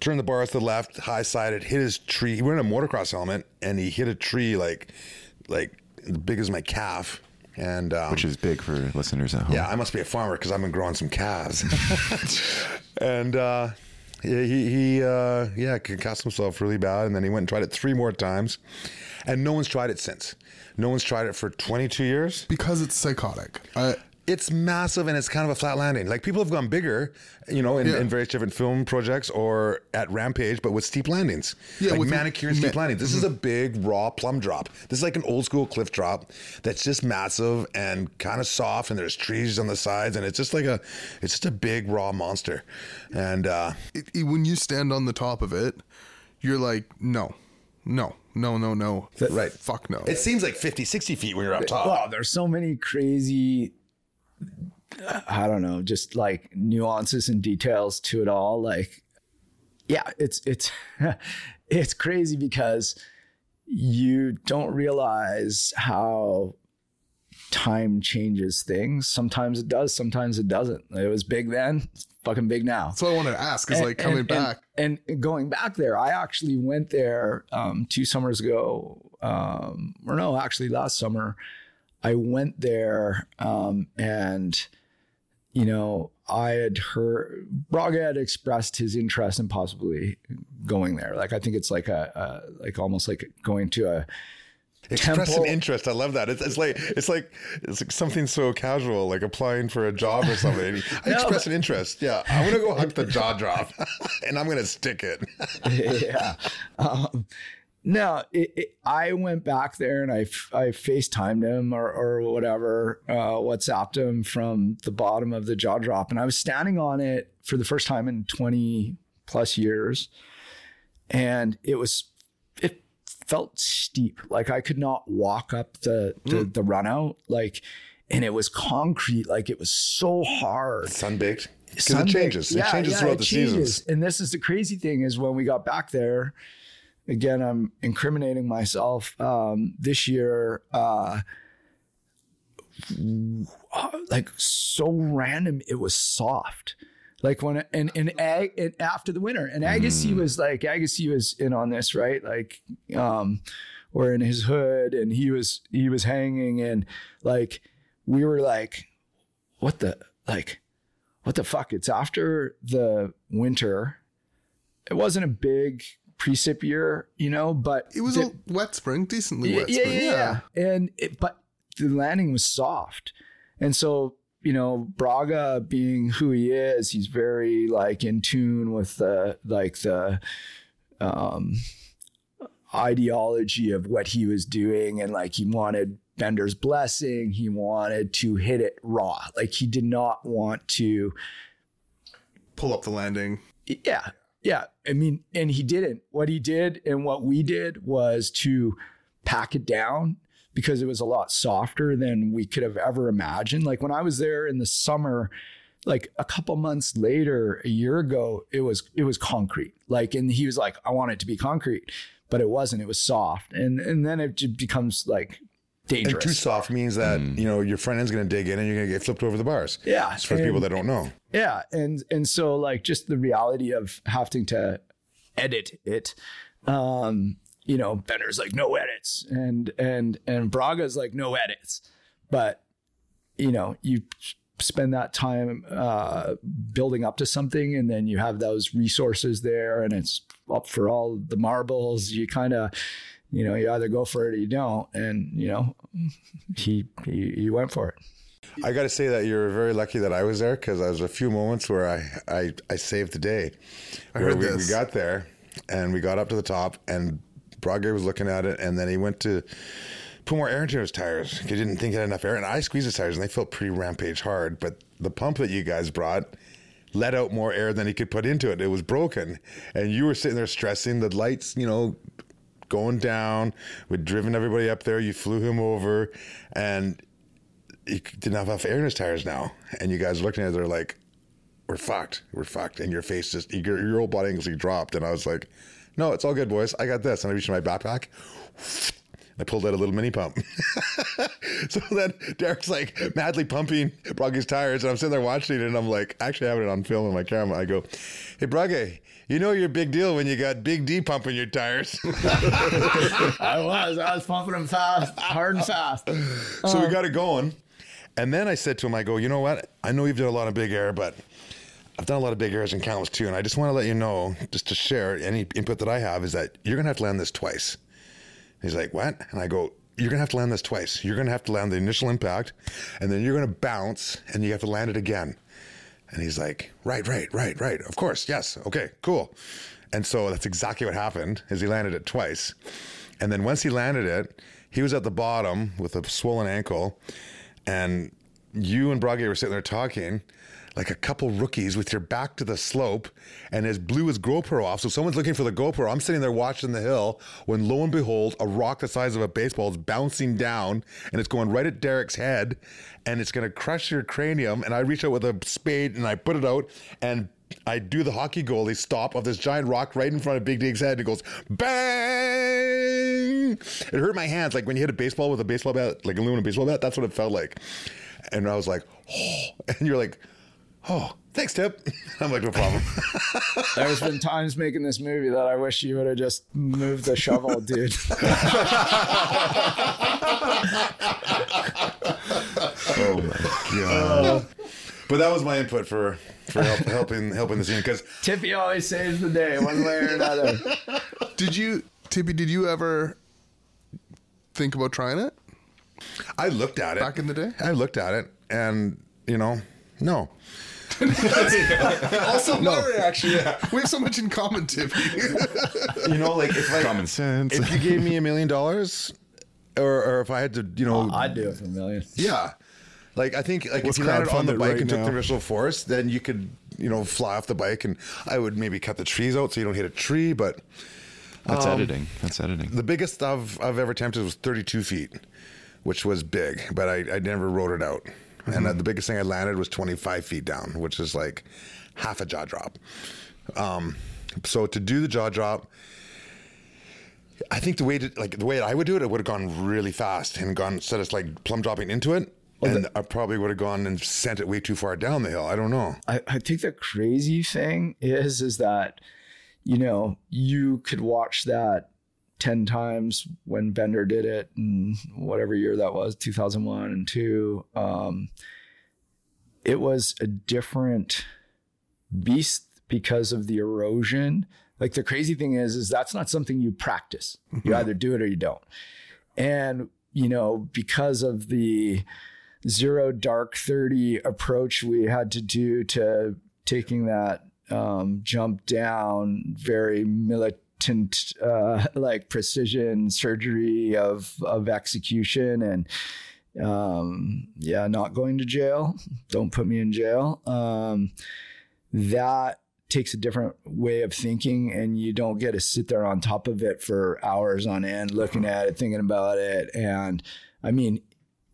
Speaker 4: turned the bars to the left, high sided, hit his tree. He went in a motocross helmet, and he hit a tree like, like as big as my calf. And um,
Speaker 1: Which is big for listeners at home.
Speaker 4: yeah, I must be a farmer because I've been growing some calves. and uh, yeah, he, he uh, yeah, concussed himself really bad. And then he went and tried it three more times. And no one's tried it since. No one's tried it for 22 years.
Speaker 2: because it's psychotic. I
Speaker 4: it's massive and it's kind of a flat landing. Like people have gone bigger, you know, in,
Speaker 2: Yeah.
Speaker 4: in various different film projects or at Rampage, but with steep landings.
Speaker 2: Yeah,
Speaker 4: like
Speaker 2: with-
Speaker 4: manicured steep landings. This is a big raw plumb drop. This is like an old school cliff drop that's just massive and kind of soft, and there's trees on the sides, and it's just like a, it's just a big raw monster. And uh,
Speaker 2: It, it- when you stand on the top of it, you're like, no, no, no, no, no.
Speaker 4: right,
Speaker 2: Fuck no.
Speaker 4: It seems like 50, 60 feet when you're up top.
Speaker 3: Wow, there's so many crazy I don't know, just like nuances and details to it all. Like, yeah, it's it's it's crazy because you don't realize how time changes things. Sometimes it does, sometimes it doesn't. It was big then, it's fucking big now.
Speaker 2: That's what I wanted to ask. Is
Speaker 3: And-
Speaker 2: like coming
Speaker 3: and-
Speaker 2: back.
Speaker 3: and, and going back there i actually went there um, two summers ago um, or no actually last summer i went there um, and you know i had heard braga had expressed his interest in possibly going there like i think it's like a, a like almost like going to a
Speaker 4: Express
Speaker 3: temple-
Speaker 4: an interest. I love that. It's, it's like it's like it's like something so casual, like applying for a job or something. I
Speaker 3: No,
Speaker 4: express
Speaker 3: but-
Speaker 4: an interest. Yeah, I'm gonna go hunt the jaw drop, and I'm gonna stick it.
Speaker 3: yeah. Um, no, it, it, I went back there and I, I FaceTimed him or, or whatever, uh, WhatsApped him from the bottom of the jaw drop. And I was standing on it for the first time in 20 plus years. And it was, it felt steep. Like I could not walk up the, the, the run out. Like, and it was concrete. Like it was so hard.
Speaker 4: Sunbaked because it changes.
Speaker 3: yeah,
Speaker 4: it changes
Speaker 3: yeah,
Speaker 4: throughout
Speaker 3: it
Speaker 4: the
Speaker 3: changes.
Speaker 4: seasons.
Speaker 3: And this is the crazy thing is when we got back there, again, I'm incriminating myself. Um, this year, uh, like so random, it was soft. Like when and and, Ag, and after the winter, and Agassi
Speaker 4: Mm.
Speaker 3: was like Agassi was in on this, right? Like, um, or in his hood, and he was he was hanging, and like we were like, what the like what the fuck? It's after the winter. It wasn't a big precip year, you know, but
Speaker 2: It was
Speaker 3: the-
Speaker 2: a wet spring, decently
Speaker 3: yeah,
Speaker 2: wet
Speaker 3: yeah,
Speaker 2: spring.
Speaker 3: yeah, yeah. And it, but the landing was soft, and so you know Braga being who he is, he's very like in tune with the like the um ideology of what he was doing, and like he wanted Bender's blessing. He wanted to hit it raw. Like he did not want to
Speaker 2: Pull up the landing.
Speaker 3: yeah yeah i mean and he didn't. What he did and what we did was to pack it down because it was a lot softer than we could have ever imagined. Like when i was there in the summer like a couple months later a year ago it was it was concrete. Like and he was like i want it to be concrete but it wasn't. It was soft. And and then it becomes like
Speaker 4: And too soft means that you know your front end's gonna dig in and you're gonna get flipped over the bars.
Speaker 3: Yeah,
Speaker 4: it's for people that don't know.
Speaker 3: Yeah, and and so like just the reality of having to edit it. Um, you know, Bender's like no edits, and and and Braga's like no edits, but you know you spend that time uh, building up to something, and then you have those resources there, and it's up for all the marbles. You kind of you know you either go for it or you don't, and you know he he, he went for it.
Speaker 4: I got to say that you're very lucky that I was there because there was a few moments where I, I, I saved the day.
Speaker 2: I
Speaker 4: where
Speaker 2: heard
Speaker 4: we, we got there and we got up to the top and Braga was looking at it and then he went to put more air into his tires. He didn't think he had enough air and I squeezed his tires and they felt pretty rampage hard. But the pump that you guys brought let out more air than he could put into it. It was broken and you were sitting there stressing the lights, you know, going down. We'd driven everybody up there. You flew him over and he didn't have enough air in his tires now. And you guys looking at it, they're like, we're fucked. We're fucked. And your face just, your, your whole body actually dropped. And I was like, no, it's all good, boys. I got this. And I reached in my backpack. I pulled out a little mini pump. so then Derek's like madly pumping Braga's tires. And I'm sitting there watching it. And I'm like, actually, having it on film on my camera. I go, hey, Braga, you know you're a big deal when you got Big D pumping your tires.
Speaker 3: I was I was pumping them fast, hard and fast.
Speaker 4: So we uh-huh. got it going. And then I said to him, I go, you know what? I know you've done a lot of big air, but I've done a lot of big airs in countless too. And I just want to let you know, just to share any input that I have, is that you're going to have to land this twice. He's like, what? And I go, you're gonna have to land this twice. You're gonna have to land the initial impact, and then you're gonna bounce, and you have to land it again. And he's like, right, right, right, right. Of course, yes, okay, cool. And so that's exactly what happened. Is he landed it twice, and then once he landed it, he was at the bottom with a swollen ankle, and you and Brage were sitting there talking like a couple rookies with your back to the slope and as blew his GoPro off. So someone's looking for the GoPro. I'm sitting there watching the hill when lo and behold, a rock the size of a baseball is bouncing down and it's going right at Derek's head and it's going to crush your cranium. And I reach out with a spade and I put it out and I do the hockey goalie stop of this giant rock right in front of Big Dig's head. And it goes bang. It hurt my hands like when you hit a baseball with a baseball bat, like aluminum baseball bat. That's what it felt like. And I was like, oh. And you're like, oh, thanks, Tip. I'm like, no problem.
Speaker 3: There's been times making this movie that I wish you would have just moved the shovel, dude.
Speaker 1: Oh my god.
Speaker 4: Uh, but that was my input for for help, helping helping the scene because
Speaker 3: Tippie always saves the day, one way or another.
Speaker 2: Did you, Tippie? Did you ever think about trying it
Speaker 4: I looked at it
Speaker 2: back in the day?
Speaker 4: I looked at it, and you know, no.
Speaker 2: Also, my reaction. We have so much in common, Tippie.
Speaker 4: You know, like if I,
Speaker 1: Common sense.
Speaker 4: if you gave me a million dollars, or or if I had to, you know,
Speaker 3: I'd do it for a million.
Speaker 4: yeah. Like I think, like
Speaker 2: Let's
Speaker 4: if you landed on the bike
Speaker 2: right
Speaker 4: and took
Speaker 2: now.
Speaker 4: the initial force, then you could, you know, fly off the bike, and I would maybe cut the trees out so you don't hit a tree. But
Speaker 1: That's um, editing. That's editing.
Speaker 4: the biggest I've I've ever attempted was 32 feet, which was big, but I, I never wrote it out. And uh, the biggest thing I landed was 25 feet down, which is like half a jaw drop. Um, so to do the jaw drop, I think the way to like the way I would do it, it would have gone really fast and gone instead of like plumb dropping into it. and I probably would have gone and sent it way too far down the hill. I don't know.
Speaker 3: I, I think the crazy thing is is that you know you could watch that 10 times when bender did it in whatever year that was 2001 and 2 um, it was a different beast because of the erosion. Like the crazy thing is is that's not something you practice. You either do it or you don't. And you know because of the zero dark 30 approach we had to do to taking that um, jump down very uh, like precision surgery of of execution and um, yeah not going to jail. Don't put me in jail. Um, that takes a different way of thinking and you don't get to sit there on top of it for hours on end looking at it thinking about it. And i mean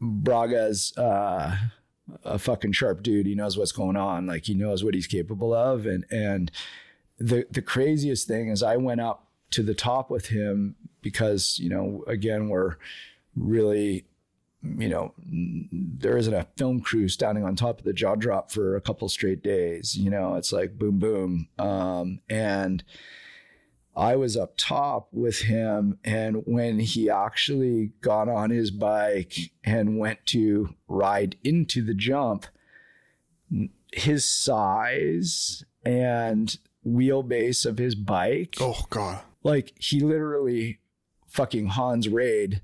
Speaker 3: braga's uh a fucking sharp dude. He knows what's going on. Like he knows what he's capable of. And and the the craziest thing is i went up to the top with him because you know again we're really you know, there isn't a film crew standing on top of the jaw drop for a couple straight days. You know, it's like boom, boom. Um, and I was up top with him. And when he actually got on his bike and went to ride into the jump, his size and wheelbase of his bike,
Speaker 2: oh God.
Speaker 3: like he literally fucking Hans Rey'd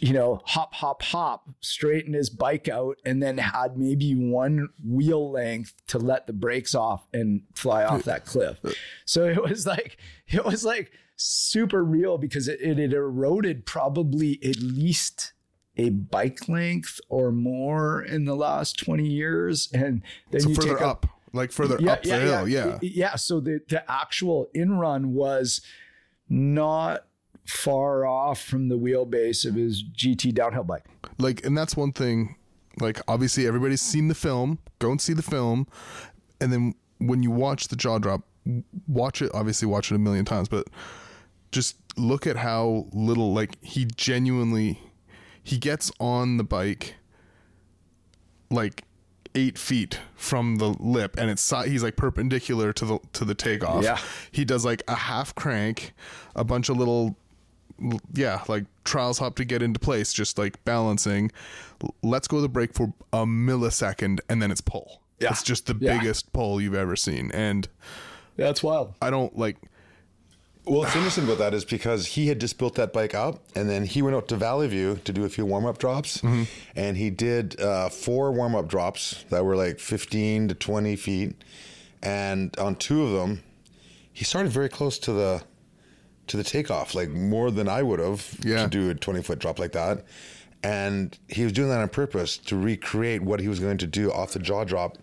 Speaker 3: you know, hop, hop, hop, straighten his bike out, and then had maybe one wheel length to let the brakes off and fly off that cliff. So it was like, it was like super real because it, it had eroded probably at least a bike length or more in the last 20 years. And then
Speaker 2: So
Speaker 3: you
Speaker 2: further
Speaker 3: take a-
Speaker 2: up, like further up the hill. Yeah.
Speaker 3: yeah. So the the actual in run was not far off from the wheelbase of his GT downhill bike.
Speaker 2: like and that's one thing like obviously everybody's seen the film go and see the film and then when you watch the jaw drop watch it obviously watch it a million times but just look at how little like he genuinely he gets on the bike like eight feet from the lip and it's he's like perpendicular to the to the takeoff
Speaker 3: Yeah.
Speaker 2: he does like a half crank a bunch of little yeah, like trials hop to get into place, just like balancing. Let's go the brake for a millisecond and then it's pull.
Speaker 3: Yeah.
Speaker 2: It's just the
Speaker 3: Yeah.
Speaker 2: biggest pull you've ever seen. And yeah,
Speaker 3: That's wild.
Speaker 2: I don't like
Speaker 4: Well, what's interesting about that is because he had just built that bike up, and then he went out to Valley View to do a few warm up drops,
Speaker 2: Mm-hmm.
Speaker 4: and he did uh, four warm up drops that were like 15 to 20 feet, and on two of them, he started very close to the to the takeoff, like more than I would have
Speaker 2: Yeah.
Speaker 4: to do a 20 foot drop like that. And he was doing that on purpose to recreate what he was going to do off the jaw drop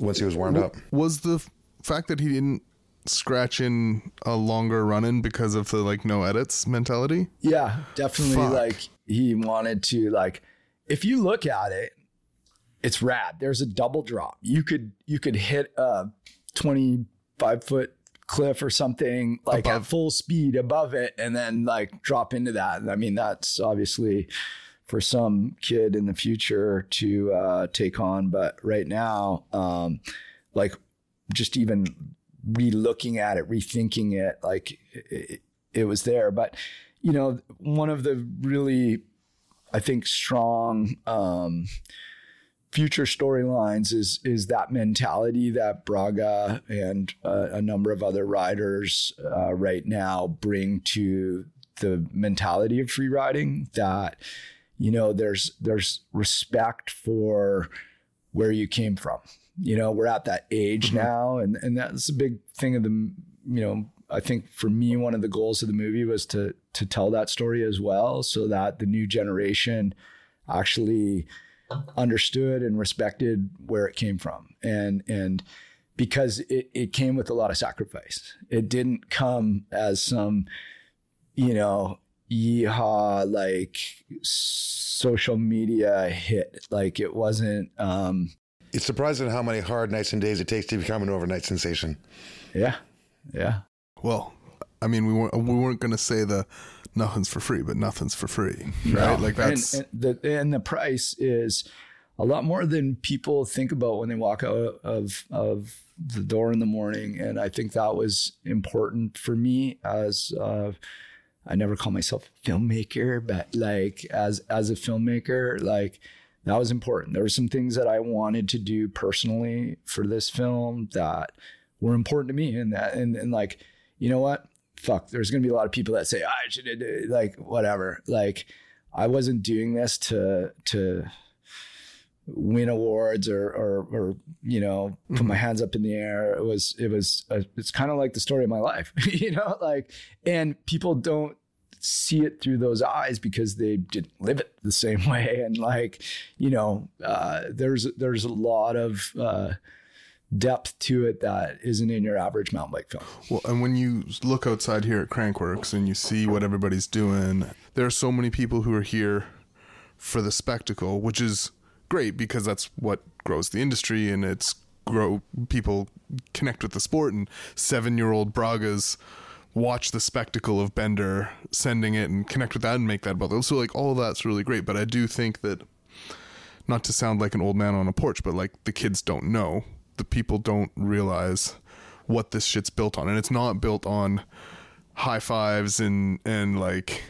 Speaker 4: once he was warmed up.
Speaker 2: Was the f- fact that he didn't scratch in a longer run in because of the like no edits mentality?
Speaker 3: Yeah, definitely.
Speaker 2: Fuck.
Speaker 3: Like he wanted to like, if you look at it, it's rad. There's a double drop. You could you could hit a 25 foot cliff or something like at full speed above it, and then like drop into that. I mean, that's obviously for some kid in the future to uh, take on, but right now, um, like just even re-looking at it, rethinking it, like it, it was there. But you know, one of the really, I think, strong um, future storylines is is that mentality that Braga and uh, a number of other riders uh, right now bring to the mentality of free riding. That you know, there's there's respect for where you came from. You know, we're at that age now, and and that's a big thing of the you know. I think for me, one of the goals of the movie was to to tell that story as well, so that the new generation actually understood and respected where it came from, and and because it it came with a lot of sacrifice. It didn't come as some, you know, yeehaw like social media hit. Like it wasn't. um
Speaker 4: It's surprising how many hard nights and days it takes to become an overnight sensation.
Speaker 3: Yeah, yeah.
Speaker 2: Well, I mean, we weren't we weren't gonna say the nothing's for free, but nothing's for free, right? Like that's
Speaker 3: and, and the and the price is a lot more than people think about when they walk out of of the door in the morning. And I think that was important for me as uh, I never call myself a filmmaker, but like as as a filmmaker, like that was important. There were some things that I wanted to do personally for this film that were important to me, and that and, and like you know what, fuck, there's gonna be a lot of people that say I should like whatever. Like I wasn't doing this to to win awards or or, or you know put my mm-hmm. hands up in the air it was it was a, it's kind of like the story of my life you know like and people don't see it through those eyes because they didn't live it the same way. And like you know uh, there's there's a lot of uh, depth to it that isn't in your average mountain bike film.
Speaker 2: Well, and when you look outside here at Crankworx and you see what everybody's doing, there are so many people who are here for the spectacle, which is great because that's what grows the industry and it's grow people connect with the sport and 7-year-old Bragas watch the spectacle of Bender sending it and connect with that and make that them. So like all that's really great, but I do think that not to sound like an old man on a porch, but like the kids don't know. The people don't realize what this shit's built on. And it's not built on high fives and and like,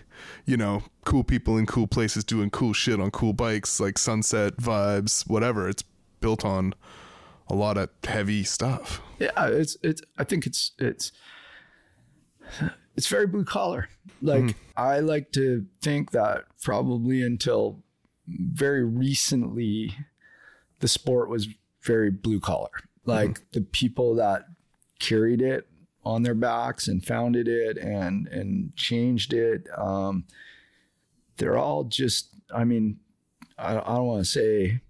Speaker 2: you know, cool people in cool places doing cool shit on cool bikes, like sunset vibes, whatever. It's built on a lot of heavy stuff.
Speaker 3: yeah it's it's i think it's it's it's very blue collar. Like i like to think that probably until very recently the sport was very blue collar. Like the people that carried it on their backs and founded it and and changed it um they're all just i mean i, I don't want to say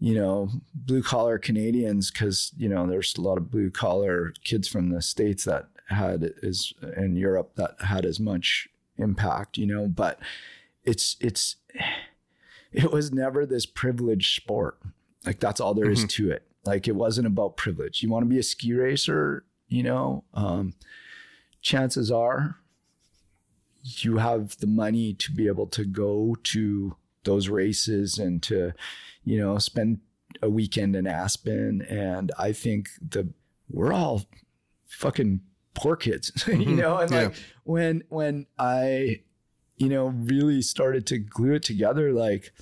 Speaker 3: you know, blue collar Canadians because you know there's a lot of blue collar kids from the states that had as in Europe that had as much impact, you know. But it's it's it was never this privileged sport. Like that's all there is to it. Like it wasn't about privilege. You want to be a ski racer, you know. Um, chances are you have the money to be able to go to those races and to you know spend a weekend in Aspen and I think the we're all fucking poor kids you know and like when when I you know really started to glue it together like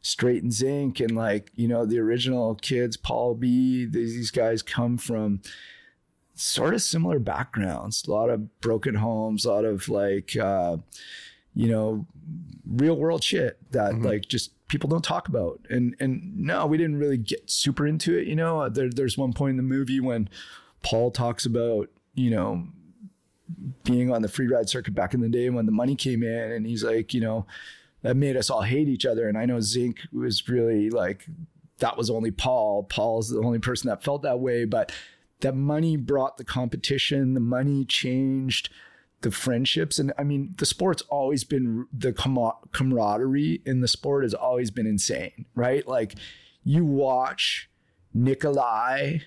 Speaker 3: Strait and Zink and like you know the original kids Paul B these guys come from sort of similar backgrounds, a lot of broken homes, a lot of like, uh, you know, real world shit that like just people don't talk about. And and no, we didn't really get super into it. You know, there, there's one point in the movie when Paul talks about you know being on the free ride circuit back in the day when the money came in, and he's like, you know, that made us all hate each other. And I know Zink was really like that was only Paul. Paul's the only person that felt that way, but that money brought the competition. The money changed the friendships, and I mean, the sport's always been the camaraderie in the sport has always been insane, right? Like you watch Nicholi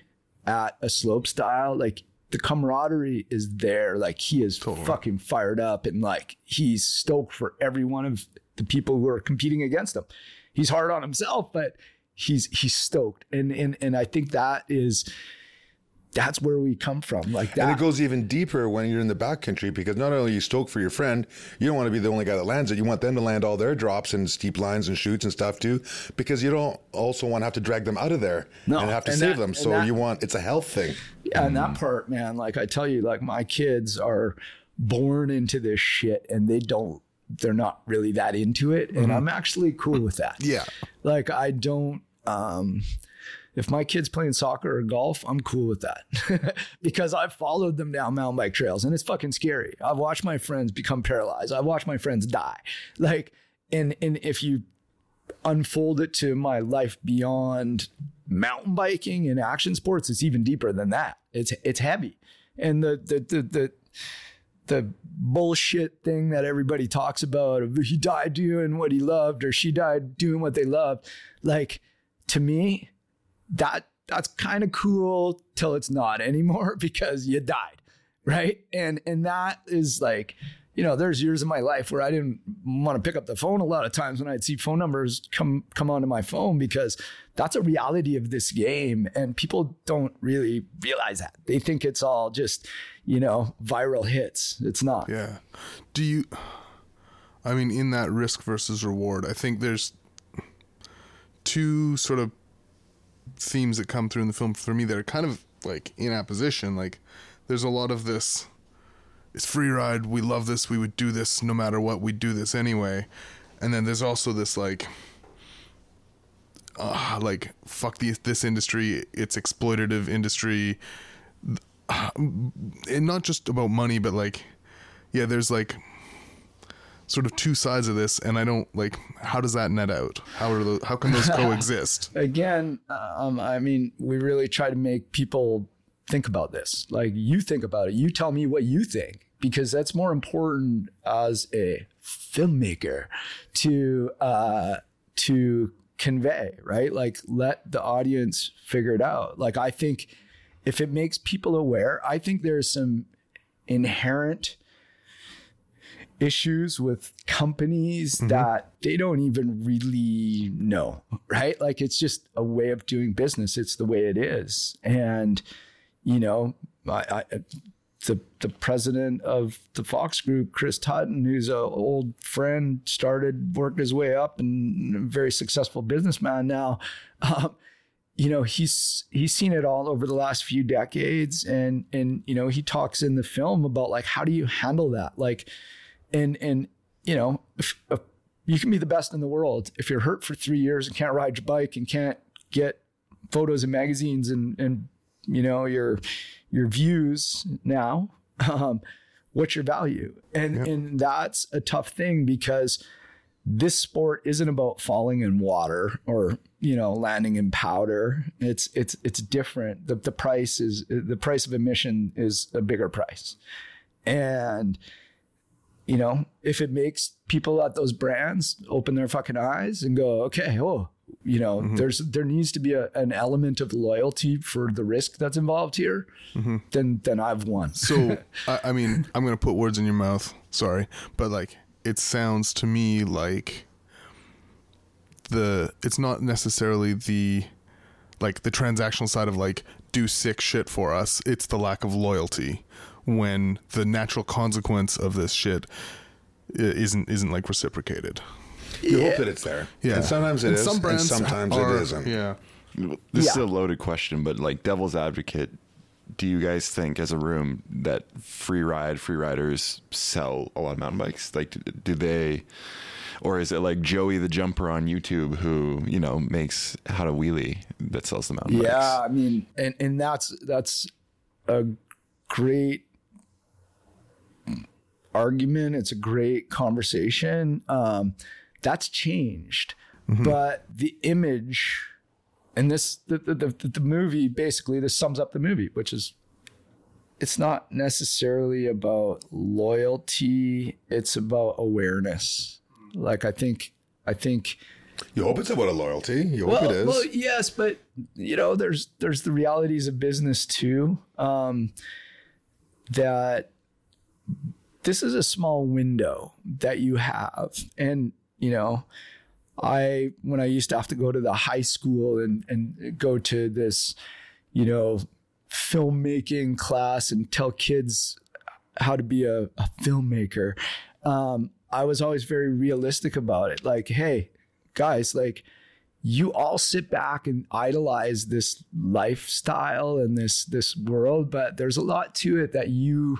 Speaker 3: at a slope style, like the camaraderie is there. Like he is fucking fired up and like he's stoked for every one of the people who are competing against him. He's hard on himself, but he's he's stoked. And and and I think that is that's where we come from. Like that.
Speaker 4: And it goes even deeper when you're in the backcountry because not only are you stoked for your friend, you don't want to be the only guy that lands it. You want them to land all their drops and steep lines and shoots and stuff too, because you don't also want to have to drag them out of there
Speaker 3: No,
Speaker 4: and have to
Speaker 3: and
Speaker 4: save
Speaker 3: that-
Speaker 4: them. So
Speaker 3: that-
Speaker 4: you want it's a health thing.
Speaker 3: Yeah, and that part, man, like I tell you, like my kids are born into this shit and they don't they're not really that into it. And I'm actually cool with that.
Speaker 2: Yeah.
Speaker 3: Like I don't um if my kid's playing soccer or golf, I'm cool with that because I've followed them down mountain bike trails and it's fucking scary. I've watched my friends become paralyzed. I've watched my friends die. Like, and and if you unfold it to my life beyond mountain biking and action sports, it's even deeper than that. It's it's heavy, and the the the the, the bullshit thing that everybody talks about of he died doing what he loved or she died doing what they loved, like to me, that that's kind of cool till it's not anymore because you died, right? And and that is like you know, there's years in my life where I didn't want to pick up the phone a lot of times when I'd see phone numbers come come onto my phone because that's a reality of this game and people don't really realize that. They think it's all just, you know, viral hits. It's not.
Speaker 2: Yeah. Do you? I mean, in that risk versus reward, I think there's two sort of themes that come through in the film for me that are kind of like in opposition. Like, there's a lot of this. It's free ride. We love this. We would do this no matter what. We'd do this anyway. And then there's also this like, uh, like fuck the, this industry. It's exploitative industry and not just about money, but like, yeah, there's like sort of two sides of this, and I don't like how does that net out? How are those, how can those coexist?
Speaker 3: Again, um, I mean, we really try to make people think about this. Like you think about it. You tell me what you think because that's more important as a filmmaker to uh, to convey, right? Like let the audience figure it out. Like I think if it makes people aware, I think there's some inherent issues with companies that they don't even really know, right? Like it's just a way of doing business. It's the way it is. And, you know, I, I the the president of the Fox Group, Chris Tutton, who's an old friend, started worked his way up and a very successful businessman now. Um, you know, he's he's seen it all over the last few decades, and and you know, he talks in the film about like how do you handle that, like, and and you know, if, if you can be the best in the world. If you're hurt for three years and can't ride your bike and can't get photos in magazines and and you know your your views now um, what's your value? And and that's a tough thing because this sport isn't about falling in water or you know landing in powder. It's it's it's different. The, the price is the price of admission is a bigger price. And you know if it makes people at those brands open their fucking eyes and go okay oh you know mm-hmm. there's there needs to be a, an element of loyalty for the risk that's involved here mm-hmm. then then i've won
Speaker 2: So I, I mean, I'm gonna put words in your mouth. Sorry, but like it sounds to me like the it's not necessarily the like the transactional side of like do sick shit for us. It's the lack of loyalty when the natural consequence of this shit isn't isn't like reciprocated.
Speaker 4: You hope that it's there.
Speaker 2: Yeah,
Speaker 4: And sometimes it
Speaker 2: And
Speaker 4: is,
Speaker 2: Some
Speaker 4: and sometimes
Speaker 2: are-
Speaker 4: it isn't.
Speaker 2: Yeah.
Speaker 1: This is a loaded question, but like devil's advocate, do you guys think, as a room, that free ride free riders sell a lot of mountain bikes? Like, do, do they, or is it like Joey the jumper on YouTube who you know makes how to wheelie that sells the mountain bikes?
Speaker 3: Yeah, I mean, and and that's that's a great argument. It's a great conversation. Um, that's changed, but the image and this the, the the the movie basically this sums up the movie, which is it's not necessarily about loyalty. It's about awareness. Like I think I think
Speaker 4: You hope it's about a loyalty. You hope
Speaker 3: well,
Speaker 4: it is.
Speaker 3: well, yes, but you know, there's there's the realities of business too. Um, that this is a small window that you have, and you know, I when I used to have to go to the high school and and go to this, you know, filmmaking class and tell kids how to be a, a filmmaker. Um, I was always very realistic about it. Like, hey, guys, like you all sit back and idolize this lifestyle and this this world, but there's a lot to it that you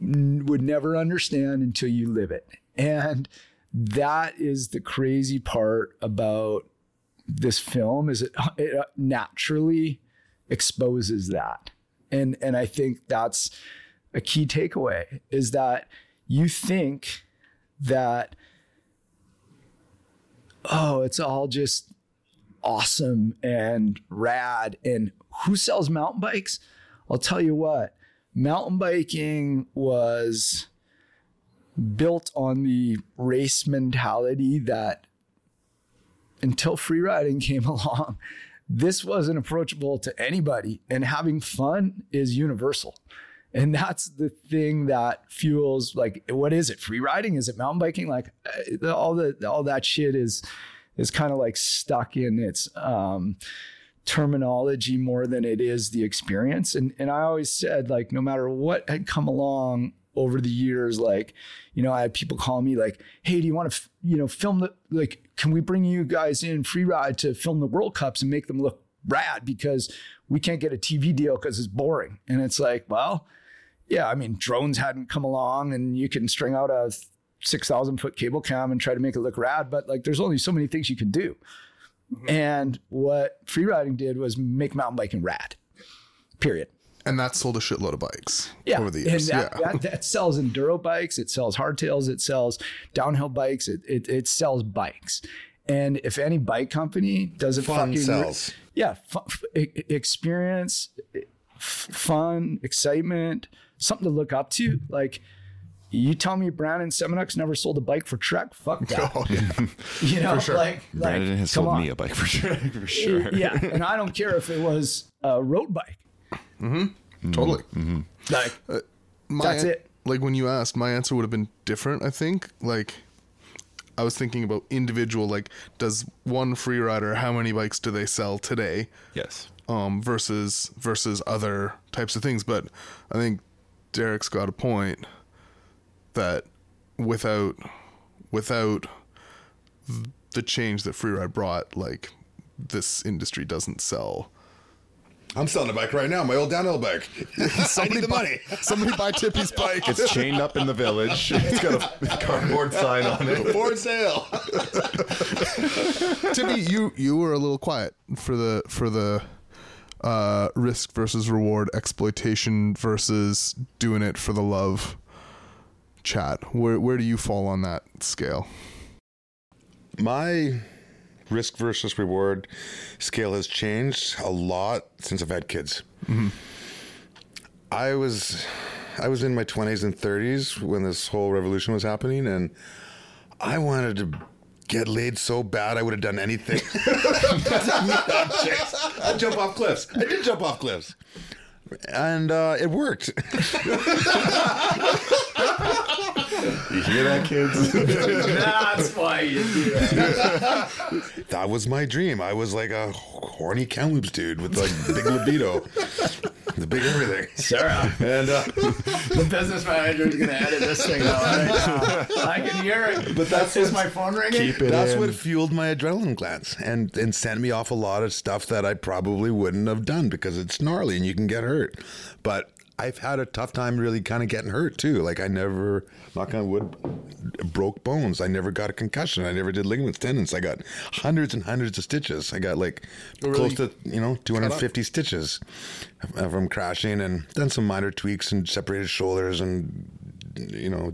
Speaker 3: would never understand until you live it. And that is the crazy part about this film is it, it uh, naturally exposes that. And and I think that's a key takeaway is that you think that oh, it's all just awesome and rad. And who sells mountain bikes? I'll tell you what, mountain biking was built on the race mentality that until free riding came along, this wasn't approachable to anybody. And having fun is universal. And that's the thing that fuels like what is it? Free riding? Is it mountain biking? Like uh, all the all that shit is is kind of like stuck in its um, terminology more than it is the experience. And and I always said like no matter what had come along over the years, like you know I had people call me like, hey, do you want to f- you know film the like? Can we bring you guys in free ride to film the World Cups and make them look rad because we can't get a TV deal because it's boring. And it's like, well, yeah, I mean, drones hadn't come along and you can string out a 6,000 foot cable cam and try to make it look rad, but like there's only so many things you can do. Mm-hmm. And what freeriding did was make mountain biking rad, period.
Speaker 2: And that sold a shitload of bikes
Speaker 3: Yeah.
Speaker 2: over the years.
Speaker 3: that,
Speaker 2: yeah.
Speaker 3: that, that sells enduro bikes, it sells hardtails, it sells downhill bikes, it, it, it sells bikes. And if any bike company doesn't
Speaker 4: Fun
Speaker 3: fucking
Speaker 4: sells.
Speaker 3: yeah, experience, f- fun, excitement, something to look up to. Like, you tell me Brandon Semenuk never sold a bike for Trek? Fuck that.
Speaker 2: Oh, yeah.
Speaker 3: You know, like, like
Speaker 1: Brandon has sold
Speaker 3: on.
Speaker 1: me a bike for sure. For sure.
Speaker 3: Yeah, and I don't care if it was a road bike. Mm-hmm. Mm-hmm.
Speaker 2: totally. Mm-hmm.
Speaker 3: Like, uh,
Speaker 2: My
Speaker 3: That's it.
Speaker 2: Like when you asked, my answer would have been different. I think. Like, I was thinking about individual. Like, does one free rider? How many bikes do they sell today?
Speaker 1: Yes.
Speaker 2: Um, versus versus other types of things. But I think Derek's got a point that without without the change that freeride brought, like this industry doesn't sell.
Speaker 4: I'm selling a bike right now, my old downhill bike. I need the
Speaker 2: buy,
Speaker 4: money.
Speaker 2: Somebody buy Tippie's bike.
Speaker 1: It's chained up in the village. It's got a cardboard sign on it.
Speaker 4: For sale.
Speaker 2: Tippy, you you were a little quiet for the for the uh, risk versus reward, exploitation versus doing it for the love chat. Where where do you fall on that scale?
Speaker 4: My risk versus reward scale has changed a lot since I've had kids. I was I was in my 20s and 30s when this whole revolution was happening and I wanted to get laid so bad I would have done anything. I'd jump off cliffs. I did jump off cliffs. And uh, it worked.
Speaker 1: You hear that, kids?
Speaker 3: that's why you do it.
Speaker 4: that was my dream. I was like a horny Kamloops dude with like big libido. the big everything.
Speaker 3: Sarah,
Speaker 4: And uh,
Speaker 3: the business manager is going to edit this thing out right now. I can hear it.
Speaker 4: But that's just
Speaker 3: my phone ringing.
Speaker 1: Keep it
Speaker 4: that's
Speaker 1: in.
Speaker 4: what fueled my adrenaline glands and and sent me off a lot of stuff that I probably wouldn't have done because it's gnarly and you can get hurt. But I've had a tough time really kind of getting hurt too. Like I never, knock on wood, broke bones. I never got a concussion. I never did ligaments, tendons. I got hundreds and hundreds of stitches. I got like oh, close to you know 250 stitches from crashing and then some minor tweaks and separated shoulders and you know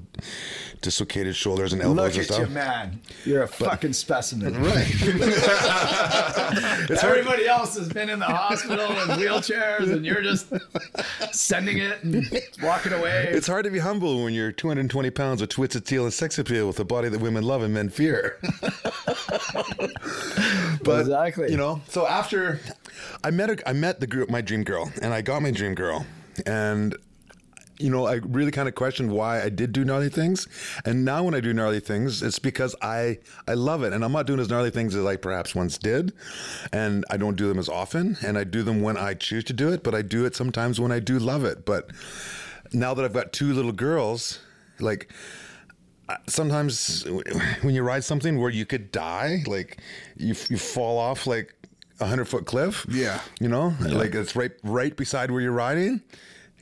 Speaker 4: dislocated shoulders and elbows
Speaker 3: Look
Speaker 4: and
Speaker 3: at
Speaker 4: stuff.
Speaker 3: you, man. You're a fucking specimen.
Speaker 4: Right.
Speaker 3: Everybody else has been in the hospital in wheelchairs, and you're just sending it and walking away.
Speaker 4: It's hard to be humble when you're 220 pounds with twisted steel and sex appeal with a body that women love and men fear. but
Speaker 3: Exactly.
Speaker 4: you know, so after I met a, I met the group, my dream girl, and I got my dream girl, and you know, I really kind of questioned why I did do gnarly things, and now when I do gnarly things, it's because I I love it, and I'm not doing as gnarly things as I perhaps once did, and I don't do them as often, and I do them when I choose to do it, but I do it sometimes when I do love it, but now that I've got two little girls, like sometimes when you ride something where you could die, like you you fall off like a hundred foot cliff.
Speaker 2: Yeah.
Speaker 4: you know, like it's right right beside where you're riding.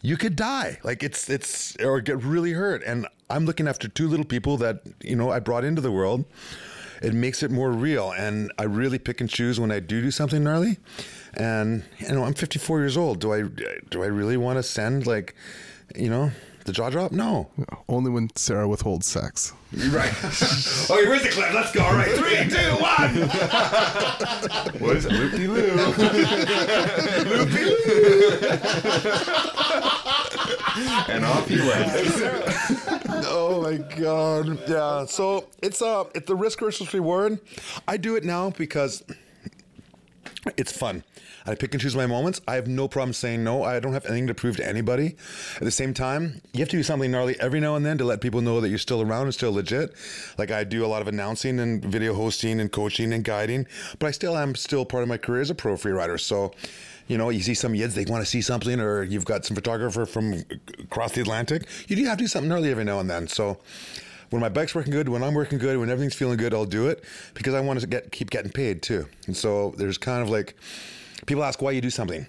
Speaker 4: You could die, like it's it's or get really hurt. And I'm looking after two little people that you know I brought into the world. It makes it more real, and I really pick and choose when I do do something gnarly. And you know, I'm 54 years old. Do I do I really want to send like, you know, the jaw drop? No.
Speaker 2: Only when Sarah withholds sex.
Speaker 4: Right. okay, where's the clip? Let's go. All right, three, two, one.
Speaker 1: What is it? Loopy loo. Loopy loo. and off he went.
Speaker 4: oh my god. Yeah. So it's uh it's the risk versus reward. I do it now because it's fun. I pick and choose my moments. I have no problem saying no. I don't have anything to prove to anybody. At the same time, you have to do something gnarly every now and then to let people know that you're still around and still legit. Like I do a lot of announcing and video hosting and coaching and guiding, but I still am still part of my career as a pro free rider. So, you know, you see some yids, they want to see something, or you've got some photographer from across the Atlantic. You do have to do something gnarly every now and then. So, when my bike's working good, when I'm working good, when everything's feeling good, I'll do it because I want to get keep getting paid too. And so there's kind of like people ask why you do something.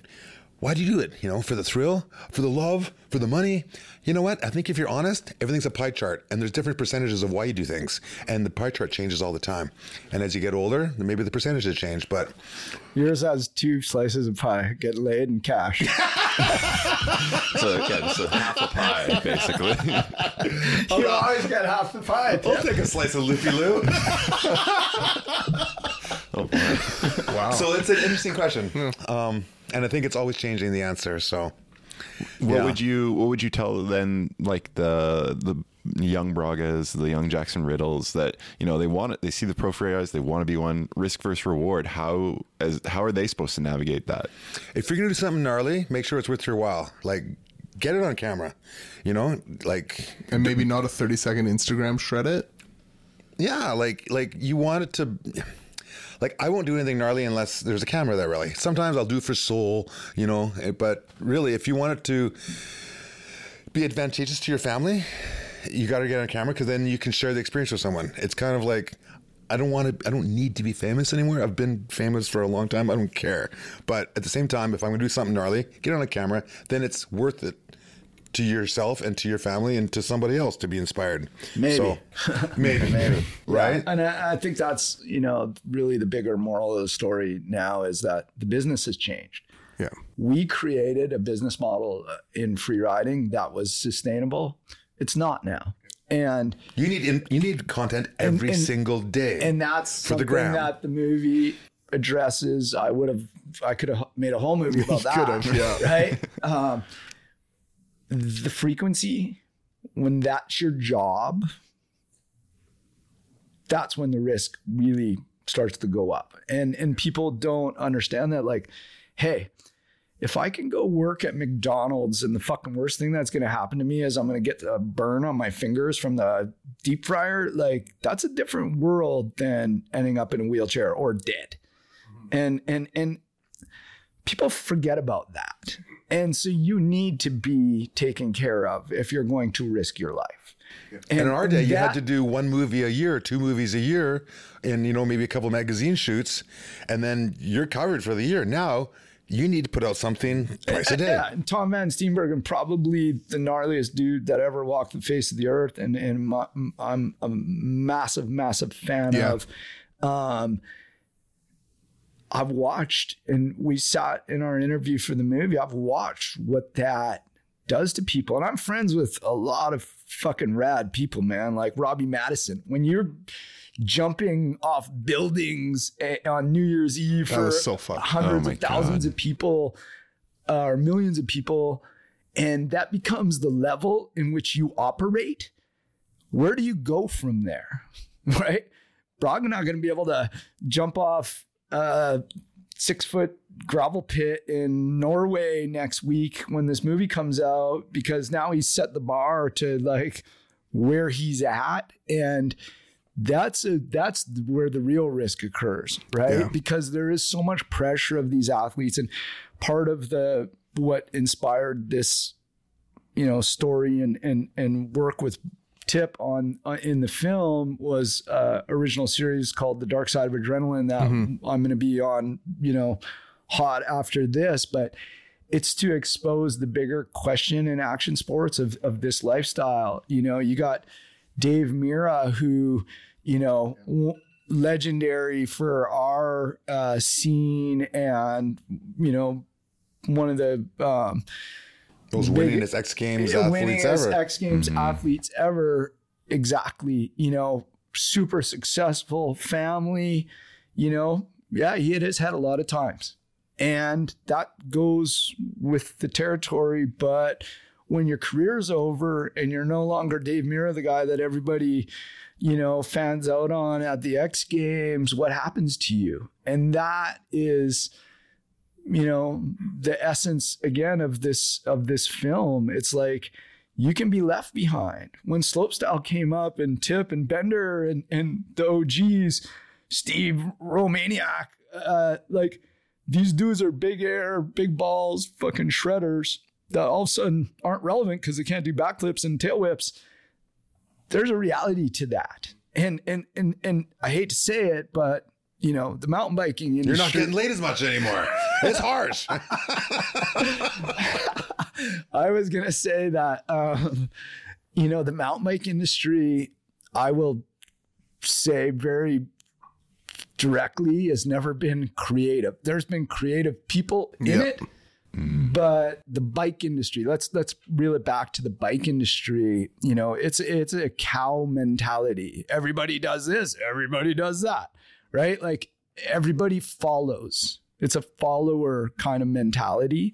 Speaker 4: Why do you do it? You know, for the thrill, for the love, for the money. You know what? I think if you're honest, everything's a pie chart, and there's different percentages of why you do things, and the pie chart changes all the time. And as you get older, maybe the percentages change. But
Speaker 3: Yours has two slices of pie, get laid and cash.
Speaker 1: So yeah, it's a half a pie, basically.
Speaker 3: you always get half the pie.
Speaker 4: I'll take a slice of Loopy Loo.
Speaker 1: oh boy.
Speaker 2: Wow.
Speaker 4: so it's an interesting question, um, and I think it's always changing the answer. So.
Speaker 1: What
Speaker 4: Yeah.
Speaker 1: would you What would you tell then, like the the young Bragas, the young Jackson Riddles, that you know they want it, they see the pro free eyes, they want to be one. Risk versus reward. How as how are they supposed to navigate that?
Speaker 4: if you're gonna do something gnarly, make sure it's worth your while. Like, get it on camera. You know, like,
Speaker 2: and maybe not a 30 second Instagram shred it.
Speaker 4: yeah, like, like you want it to. Like, I won't do anything gnarly unless there's a camera there. Really, sometimes I'll do for soul, you know. eh, But really, if you want it to be advantageous to your family, you got to get on a camera because then you can share the experience with someone. It's kind of like. I don't want to. I don't need to be famous anymore. I've been famous for a long time. I don't care. But at the same time, if I'm going to do something gnarly, get on a camera, then it's worth it to yourself and to your family and to somebody else to be inspired.
Speaker 3: Maybe.
Speaker 4: So, maybe, maybe, right?
Speaker 3: And I, I think that's, you know, really the bigger moral of the story now is that the business has changed.
Speaker 2: Yeah.
Speaker 3: We created a business model uh, in free riding that was sustainable. It's not now. And
Speaker 4: You need in, you need content every
Speaker 3: and-
Speaker 4: single day.
Speaker 3: and that's
Speaker 4: For the
Speaker 3: something
Speaker 4: gram.
Speaker 3: that the movie addresses. I would have, I could have made a whole movie about that.
Speaker 2: could have, yeah.
Speaker 3: Right. Um, the frequency, when that's your job, that's when the risk really starts to go up. And and people don't understand that. Like, hey, if I can go work at McDonald's and the fucking worst thing that's going to happen to me is I'm going to get a burn on my fingers from the deep fryer, like that's a different world than ending up in a wheelchair or dead. And and and people forget about that. And so you need to be taken care of if you're going to risk your life.
Speaker 4: And, in our day, you had to do one movie a year, two movies a year, and you know maybe a couple magazine shoots, and then you're covered for the year. Now you need to put out something twice a day.
Speaker 3: Yeah, and Tom Van Steenbergen, probably the gnarliest dude that ever walked the face of the earth, and and my, I'm a massive, massive fan
Speaker 2: Yeah.
Speaker 3: of. Um, I've watched, and we sat in our interview for the movie. I've watched what that does to people, and I'm friends with a lot of fucking rad people, man. Like Robbie Madison. When you're jumping off buildings eh, on New Year's Eve
Speaker 2: That
Speaker 3: for
Speaker 2: so
Speaker 3: hundreds
Speaker 1: Oh
Speaker 3: of thousands
Speaker 1: God.
Speaker 3: of people uh, or millions of people, and that becomes the level in which you operate, where do you go from there? Right? Braga not going to be able to jump off Uh, a six foot gravel pit in Norway next week when this movie comes out because now he's set the bar to like where he's at. And that's a that's where the real risk occurs right?
Speaker 2: Yeah.
Speaker 3: because there is so much pressure of these athletes. And part of the what inspired this you know story and and and work with tip on uh, in the film was uh original series called the dark side of adrenaline that i'm going to be on you know hot after this but it's to expose the bigger question in action sports of of this lifestyle. You know you got dave mirra who you know w- legendary for our uh scene and you know one of the um
Speaker 4: Those
Speaker 3: Big-
Speaker 4: winningest X Games athletes ever.
Speaker 3: X Games mm-hmm. athletes ever. Exactly. You know, super successful family. You know, yeah, he hit his head a lot of times. And that goes with the territory. But when your career's over and you're no longer Dave Mirra, the guy that everybody, you know, fans out on at the X Games, what happens to you? And that is you know the essence again of this of this film it's like you can be left behind. When slopestyle came up and tip and bender and and the og's steve romaniuk uh like these dudes are big air big balls fucking shredders that all of a sudden aren't relevant because they can't do backflips and tail whips. There's a reality to that. And and and and i hate to say it but you know the mountain biking industry
Speaker 4: You're not getting laid as much anymore. It's harsh.
Speaker 3: I was gonna say that um, you know the mountain bike industry. I will say very directly has never been creative. There's been creative people in
Speaker 2: Yeah.
Speaker 3: it, but the bike industry. Let's let's reel it back to the bike industry. You know, it's it's a cow mentality. Everybody does this. Everybody does that. Right? Like everybody follows. It's a follower kind of mentality.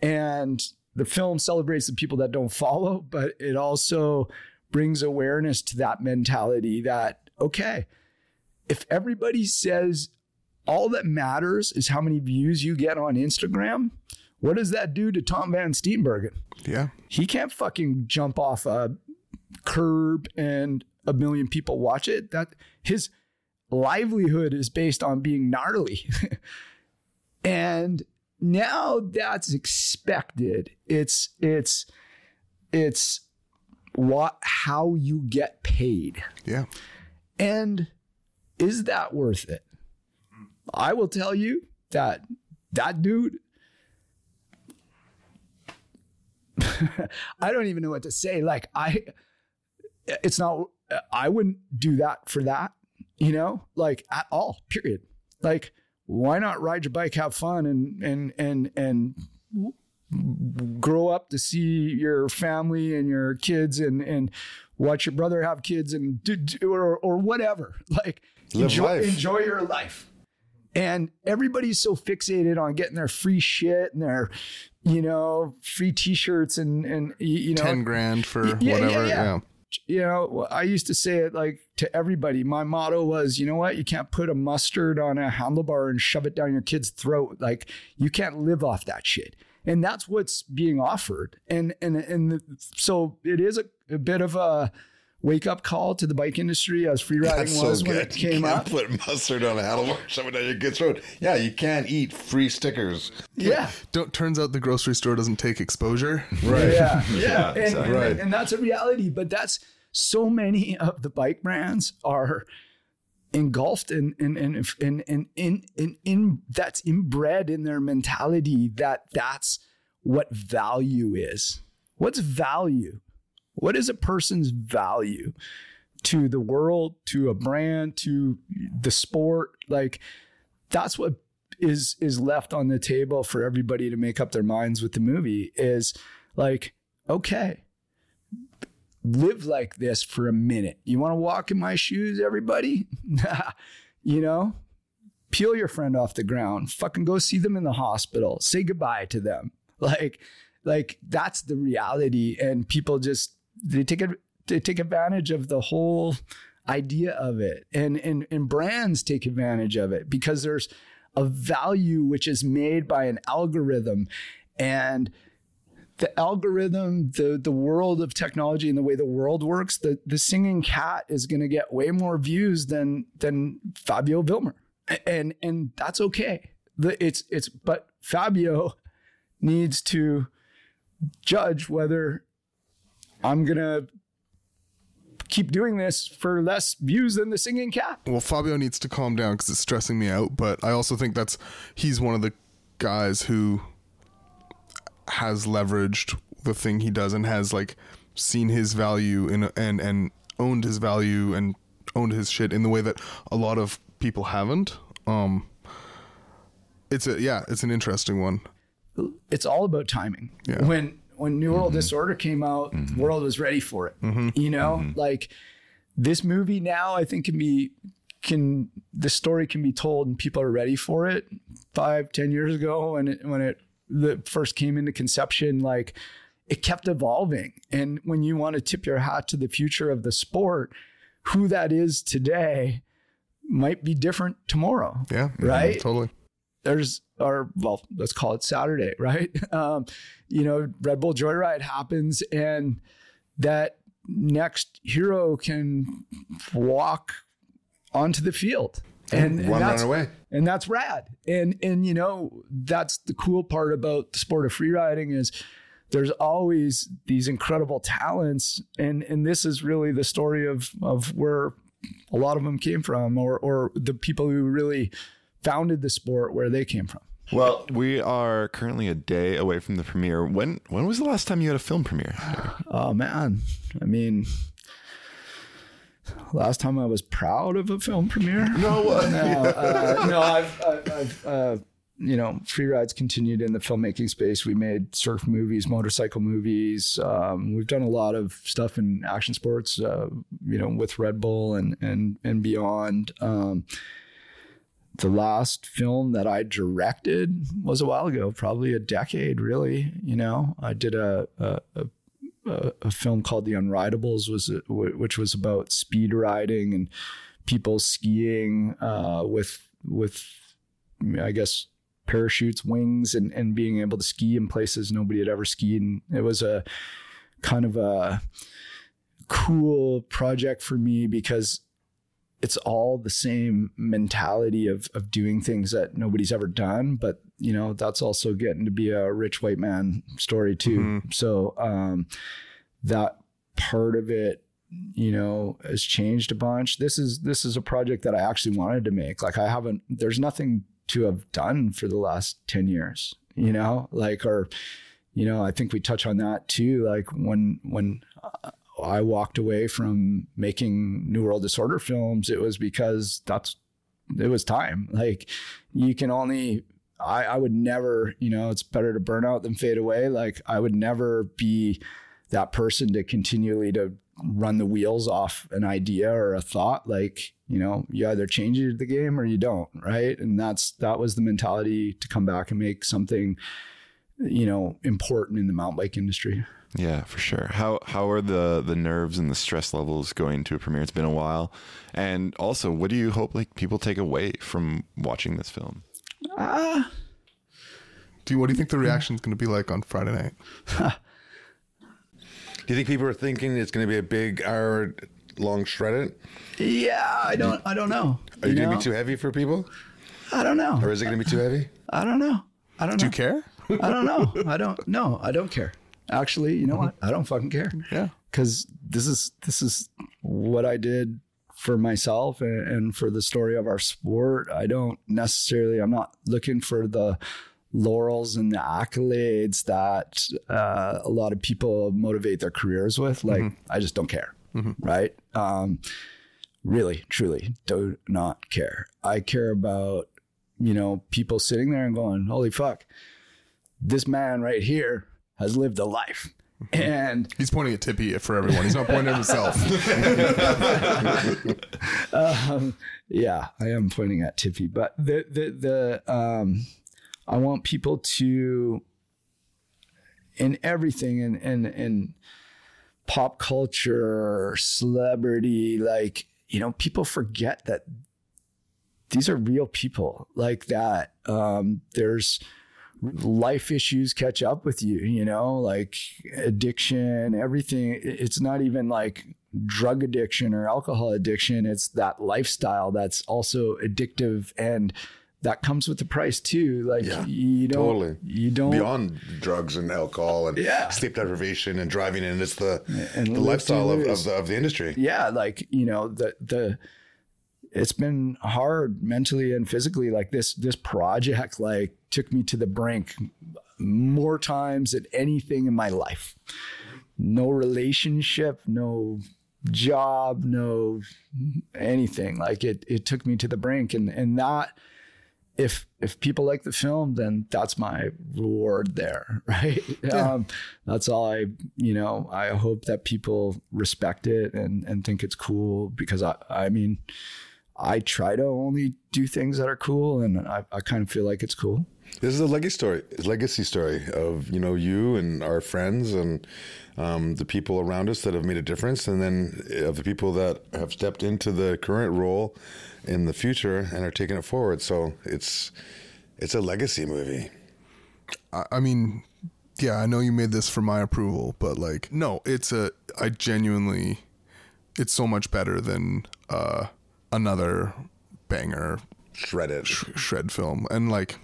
Speaker 3: And the film celebrates the people that don't follow, but it also brings awareness to that mentality that, okay, if everybody says all that matters is how many views you get on Instagram, what does that do to Tom Van Steenbergen?
Speaker 2: Yeah.
Speaker 3: He can't fucking jump off a curb and a million people watch it. That his livelihood is based on being gnarly. and now that's expected. It's it's it's what how you get paid.
Speaker 2: Yeah.
Speaker 3: And is that worth it? I will tell you that that dude I don't even know what to say. Like I it's not I wouldn't do that for that, you know? Like at all. Period. Like why not ride your bike, have fun and and and and grow up to see your family and your kids and and watch your brother have kids and do, do or or whatever. Like
Speaker 4: Live
Speaker 3: enjoy,
Speaker 4: life.
Speaker 3: enjoy your life. And everybody's so fixated on getting their free shit and their, you know, free T-shirts and and you know,
Speaker 2: Ten grand for
Speaker 3: yeah,
Speaker 2: whatever.
Speaker 3: yeah.
Speaker 2: Yeah.
Speaker 3: You know, I used to say it like to everybody. My motto was, you know what? You can't put a mustard on a handlebar and shove it down your kid's throat. Like you can't live off that shit. And that's what's being offered. And and and the, so it is a, a bit of a wake up call to the bike industry as free riding
Speaker 4: That's so
Speaker 3: was when
Speaker 4: good.
Speaker 3: it
Speaker 4: You
Speaker 3: came
Speaker 4: can't
Speaker 3: up.
Speaker 4: Put mustard on a handlebar, shove it down your kid's throat. Yeah, you can't eat free stickers.
Speaker 3: Yeah.
Speaker 2: Don't turns out the grocery store doesn't take exposure.
Speaker 4: Right.
Speaker 3: Yeah, yeah, and,
Speaker 1: exactly.
Speaker 3: and,
Speaker 4: Right.
Speaker 3: and that's a reality. But that's so many of the bike brands are engulfed in in in in in in, in, in that's inbred in their mentality that that's what value is. What's value? What is a person's value to the world, to a brand, to the sport? Like that's what is is left on the table for everybody to make up their minds with the movie is like okay live like this for a minute. You want to walk in my shoes everybody? You know? Peel your friend off the ground. Fucking go see them in the hospital. Say goodbye to them. Like like that's the reality and people just they take it they take advantage of the whole idea of it. And and and brands take advantage of it because there's a value which is made by an algorithm. And the algorithm the the world of technology and the way the world works the the singing cat is going to get way more views than than Fabio Wibmer. And and that's okay. The, it's it's but Fabio needs to judge whether I'm to keep doing this for less views than the singing cat
Speaker 2: Well, Fabio needs to calm down because it's stressing me out. But I also think that's he's one of the guys who has leveraged the thing he does and has like seen his value in and and owned his value and owned his shit in the way that a lot of people haven't. Um, it's a yeah, it's an interesting one.
Speaker 3: it's all about timing.
Speaker 2: Yeah.
Speaker 3: When when New World mm-hmm. Disorder came out, the mm-hmm. world was ready for it. Mm-hmm. You know, like this movie now, I think can be can the story can be told and people are ready for it. Five, ten years ago, when it when it the first came into conception, like it kept evolving. And when you want to tip your hat to the future of the sport, who that is today might be different tomorrow
Speaker 2: Yeah,
Speaker 3: Right?
Speaker 2: totally.
Speaker 3: There's or well let's call it saturday right? Um you know red bull joyride happens and that next hero can walk onto the field. And, and
Speaker 4: One run
Speaker 3: that's,
Speaker 4: away.
Speaker 3: and that's rad. And and you know that's the cool part about the sport of freeriding is there's always these incredible talents. And and this is really the story of of where a lot of them came from or or the people who really founded the sport where they came from.
Speaker 1: Well, we are currently a day away from the premiere. When when was the last time you had a film premiere?
Speaker 3: oh man. I mean last time i was proud of a film premiere?
Speaker 4: No, uh,
Speaker 3: no, uh, no i've, I've, I've uh, you know free rides continued in the filmmaking space. We made surf movies motorcycle movies. Um, we've done a lot of stuff in action sports uh, you know with red bull and and and beyond. Um, the last film that I directed was a while ago, probably a decade, really. You know, I did a a, a, a- film called The Unridables, was which was about speed riding and people skiing uh, with with I guess parachutes, wings, and and being able to ski in places nobody had ever skied. And it was a kind of a cool project for me because it's all the same mentality of of doing things that nobody's ever done but you know that's also getting to be a rich white man story too. So um that part of it you know has changed a bunch. This is this is a project that i actually wanted to make. Like i haven't there's nothing to have done for the last 10 years you know? Like or you know i think we touch on that too like when when I walked away from making New World Disorder films, it was because that's it was time. Like you can only I, I would never, you know, it's better to burn out than fade away. Like I would never be that person to continually to run the wheels off an idea or a thought. Like, you know, you either change the game or you don't, right? And that's that was the mentality to come back and make something, you know, important in the mountain bike industry.
Speaker 1: Yeah, for sure. How how are the the nerves and the stress levels going to a premiere? It's been a while, and also, what do you hope like people take away from watching this film?
Speaker 3: Ah,
Speaker 2: Do you, what do you think the reaction is going to be like on Friday night?
Speaker 4: Do you think people are thinking it's going to be a big hour long shredded?
Speaker 3: Yeah, I don't. I don't know.
Speaker 4: Are you, going to be too heavy for people,
Speaker 3: I don't know.
Speaker 4: or is it going to be too heavy?
Speaker 3: I don't know. I don't
Speaker 2: Do
Speaker 3: know.
Speaker 2: you care?
Speaker 3: I don't know. I don't. No, I don't care. Actually, you know what? I don't fucking care.
Speaker 2: Yeah.
Speaker 3: because this is this is what I did for myself and, and for the story of our sport. I don't necessarily. I'm not looking for the laurels and the accolades that uh, a lot of people motivate their careers with. Like I just don't care. Right. Um, really, truly, do not care. I care about you know people sitting there and going, "Holy fuck, this man right here has lived a life." And
Speaker 2: He's pointing at Tippie for everyone. He's not pointing at himself.
Speaker 3: um, yeah, I am pointing at Tippie, but the the the um, I want people to in everything in in in pop culture, celebrity, like you know, people forget that these are real people like that. Um, there's life issues catch up with you, you know, like addiction, everything. It's not even like drug addiction or alcohol addiction. It's that lifestyle that's also addictive and that comes with the price too. Like
Speaker 4: Yeah,
Speaker 3: you don't,
Speaker 4: totally.
Speaker 3: you don't,
Speaker 4: Beyond drugs and alcohol and
Speaker 3: Yeah.
Speaker 4: sleep deprivation and driving and it's the
Speaker 3: and
Speaker 4: the lifestyle of, of, the, of the industry.
Speaker 3: yeah, like, you know, the, the, it's been hard mentally and physically. Like this, this project, like took me to the brink more times than anything in my life. No relationship, no job, no anything. Like it, it took me to the brink and, and that, if if people like the film, then that's my reward there, right? Um, that's all I, you know. I hope that people respect it and and think it's cool because I, I mean, I try to only do things that are cool, and I, I kind of feel like it's cool.
Speaker 4: This is a legacy story, legacy story of you know you and our friends and um, the people around us that have made a difference, and then of the people that have stepped into the current role in the future and are taking it forward. So it's it's a legacy movie.
Speaker 2: I, I mean, yeah, I know you made this for my approval, but like, no, it's a. I genuinely, it's so much better than uh, another banger
Speaker 4: Shredded.
Speaker 2: sh- shred film, and like,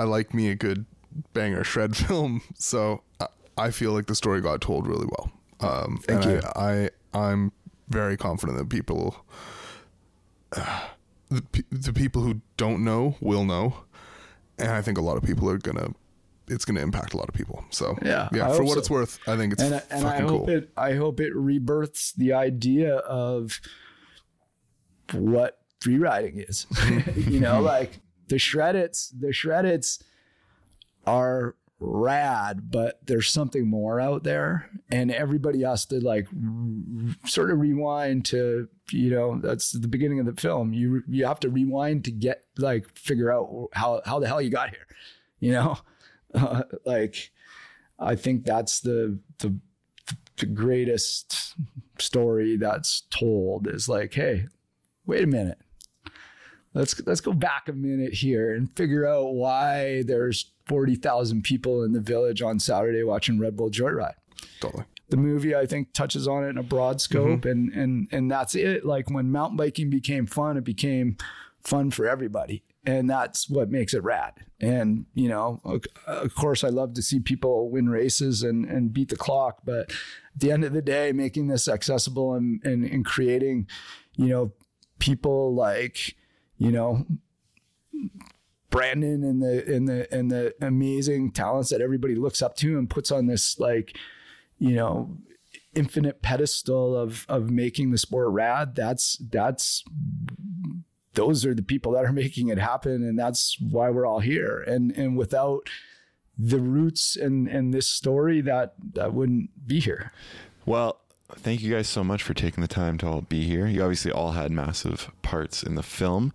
Speaker 2: I like me a good banger shred film, so I, I feel like the story got told really well. Um,
Speaker 3: Thank you.
Speaker 2: I, I I'm very confident that people, uh, the the people who don't know will know, and I think a lot of people are gonna. It's gonna impact a lot of people. So
Speaker 3: Yeah,
Speaker 2: yeah.
Speaker 3: I
Speaker 2: For what
Speaker 3: so.
Speaker 2: it's worth, I think it's
Speaker 3: and I- and I hope
Speaker 2: cool.
Speaker 3: it I hope it rebirths the idea of what free riding is. you know, like the shredits, the shredits are rad, but there's something more out there, and everybody has to like r- sort of rewind to you know that's the beginning of the film. You you have to rewind to get like figure out how how the hell you got here. You know, uh, like I think that's the the the greatest story that's told is like, hey, wait a minute. Let's let's go back a minute here and figure out why there's forty thousand people in the village on Saturday watching Red Bull Joyride.
Speaker 2: totally.
Speaker 3: The movie I think touches on it in a broad mm-hmm. scope, and and and that's it. Like when mountain biking became fun, it became fun for everybody, and that's what makes it rad. And you know, of of course, I love to see people win races and and beat the clock, but at the end of the day, making this accessible and and, and creating, you know, people like you know Brandon and the and the and the amazing talents that everybody looks up to and puts on this like you know infinite pedestal of of making the sport rad. That's that's those are the people that are making it happen. And that's why we're all here. And and without the roots and and this story that that wouldn't be here.
Speaker 1: Well, thank you guys so much for taking the time to all be here. You obviously all had massive parts in the film.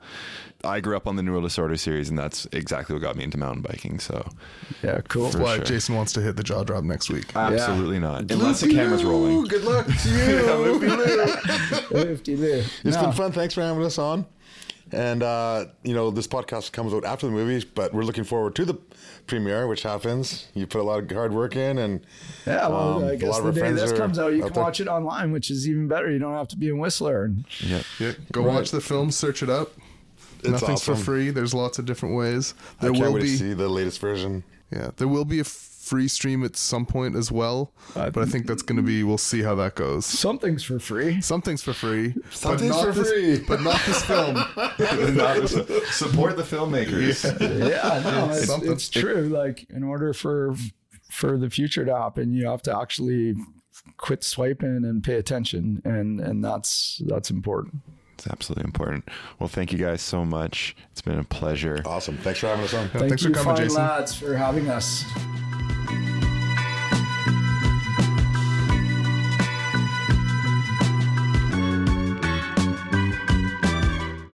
Speaker 1: I grew up on the New World Disorder series, and that's exactly what got me into mountain biking. So,
Speaker 3: yeah cool
Speaker 1: For
Speaker 2: Why
Speaker 1: sure.
Speaker 2: Jason wants to hit the jaw drop next week.
Speaker 1: absolutely not. Unless the camera's rolling.
Speaker 4: Good luck to you.
Speaker 3: Lifty Lou.
Speaker 4: It's
Speaker 3: No.
Speaker 4: been fun. Thanks for having us on. And uh, you know, this podcast comes out after the movie, but we're looking forward to the premiere, which happens. You put a lot of hard work in, and
Speaker 3: Yeah, well,
Speaker 4: um,
Speaker 3: I
Speaker 4: a
Speaker 3: guess
Speaker 4: lot
Speaker 3: the
Speaker 4: our
Speaker 3: day this comes out, you
Speaker 4: out
Speaker 3: can
Speaker 4: there.
Speaker 3: watch it online, which is even better. You don't have to be in Whistler. And
Speaker 1: Yeah.
Speaker 2: Yeah, go
Speaker 3: Right.
Speaker 2: watch the film, search it up.
Speaker 4: It's
Speaker 2: Nothing's for free. There's lots of different ways.
Speaker 4: I
Speaker 2: There
Speaker 4: can't
Speaker 2: will
Speaker 4: wait
Speaker 2: be
Speaker 4: to see the latest version.
Speaker 2: yeah, there will be a free stream at some point as well.
Speaker 3: Uh,
Speaker 2: but I think that's going to be we'll see how that goes.
Speaker 3: something's for free.
Speaker 2: Something's for free. but
Speaker 4: Something's
Speaker 2: not
Speaker 4: for
Speaker 2: this-
Speaker 4: free.
Speaker 2: but not this film.
Speaker 1: Support the filmmakers.
Speaker 3: yeah, no, it's,
Speaker 2: Something.
Speaker 3: it's true. Like in order for for the future to happen, you have to actually quit swiping and pay attention, and and that's that's important.
Speaker 1: It's absolutely important. Well, thank you guys so much. It's been a pleasure.
Speaker 4: Awesome. Thanks for having us on.
Speaker 3: Thank
Speaker 2: thanks for coming,
Speaker 3: fine
Speaker 2: Jason.
Speaker 3: lads, for having us.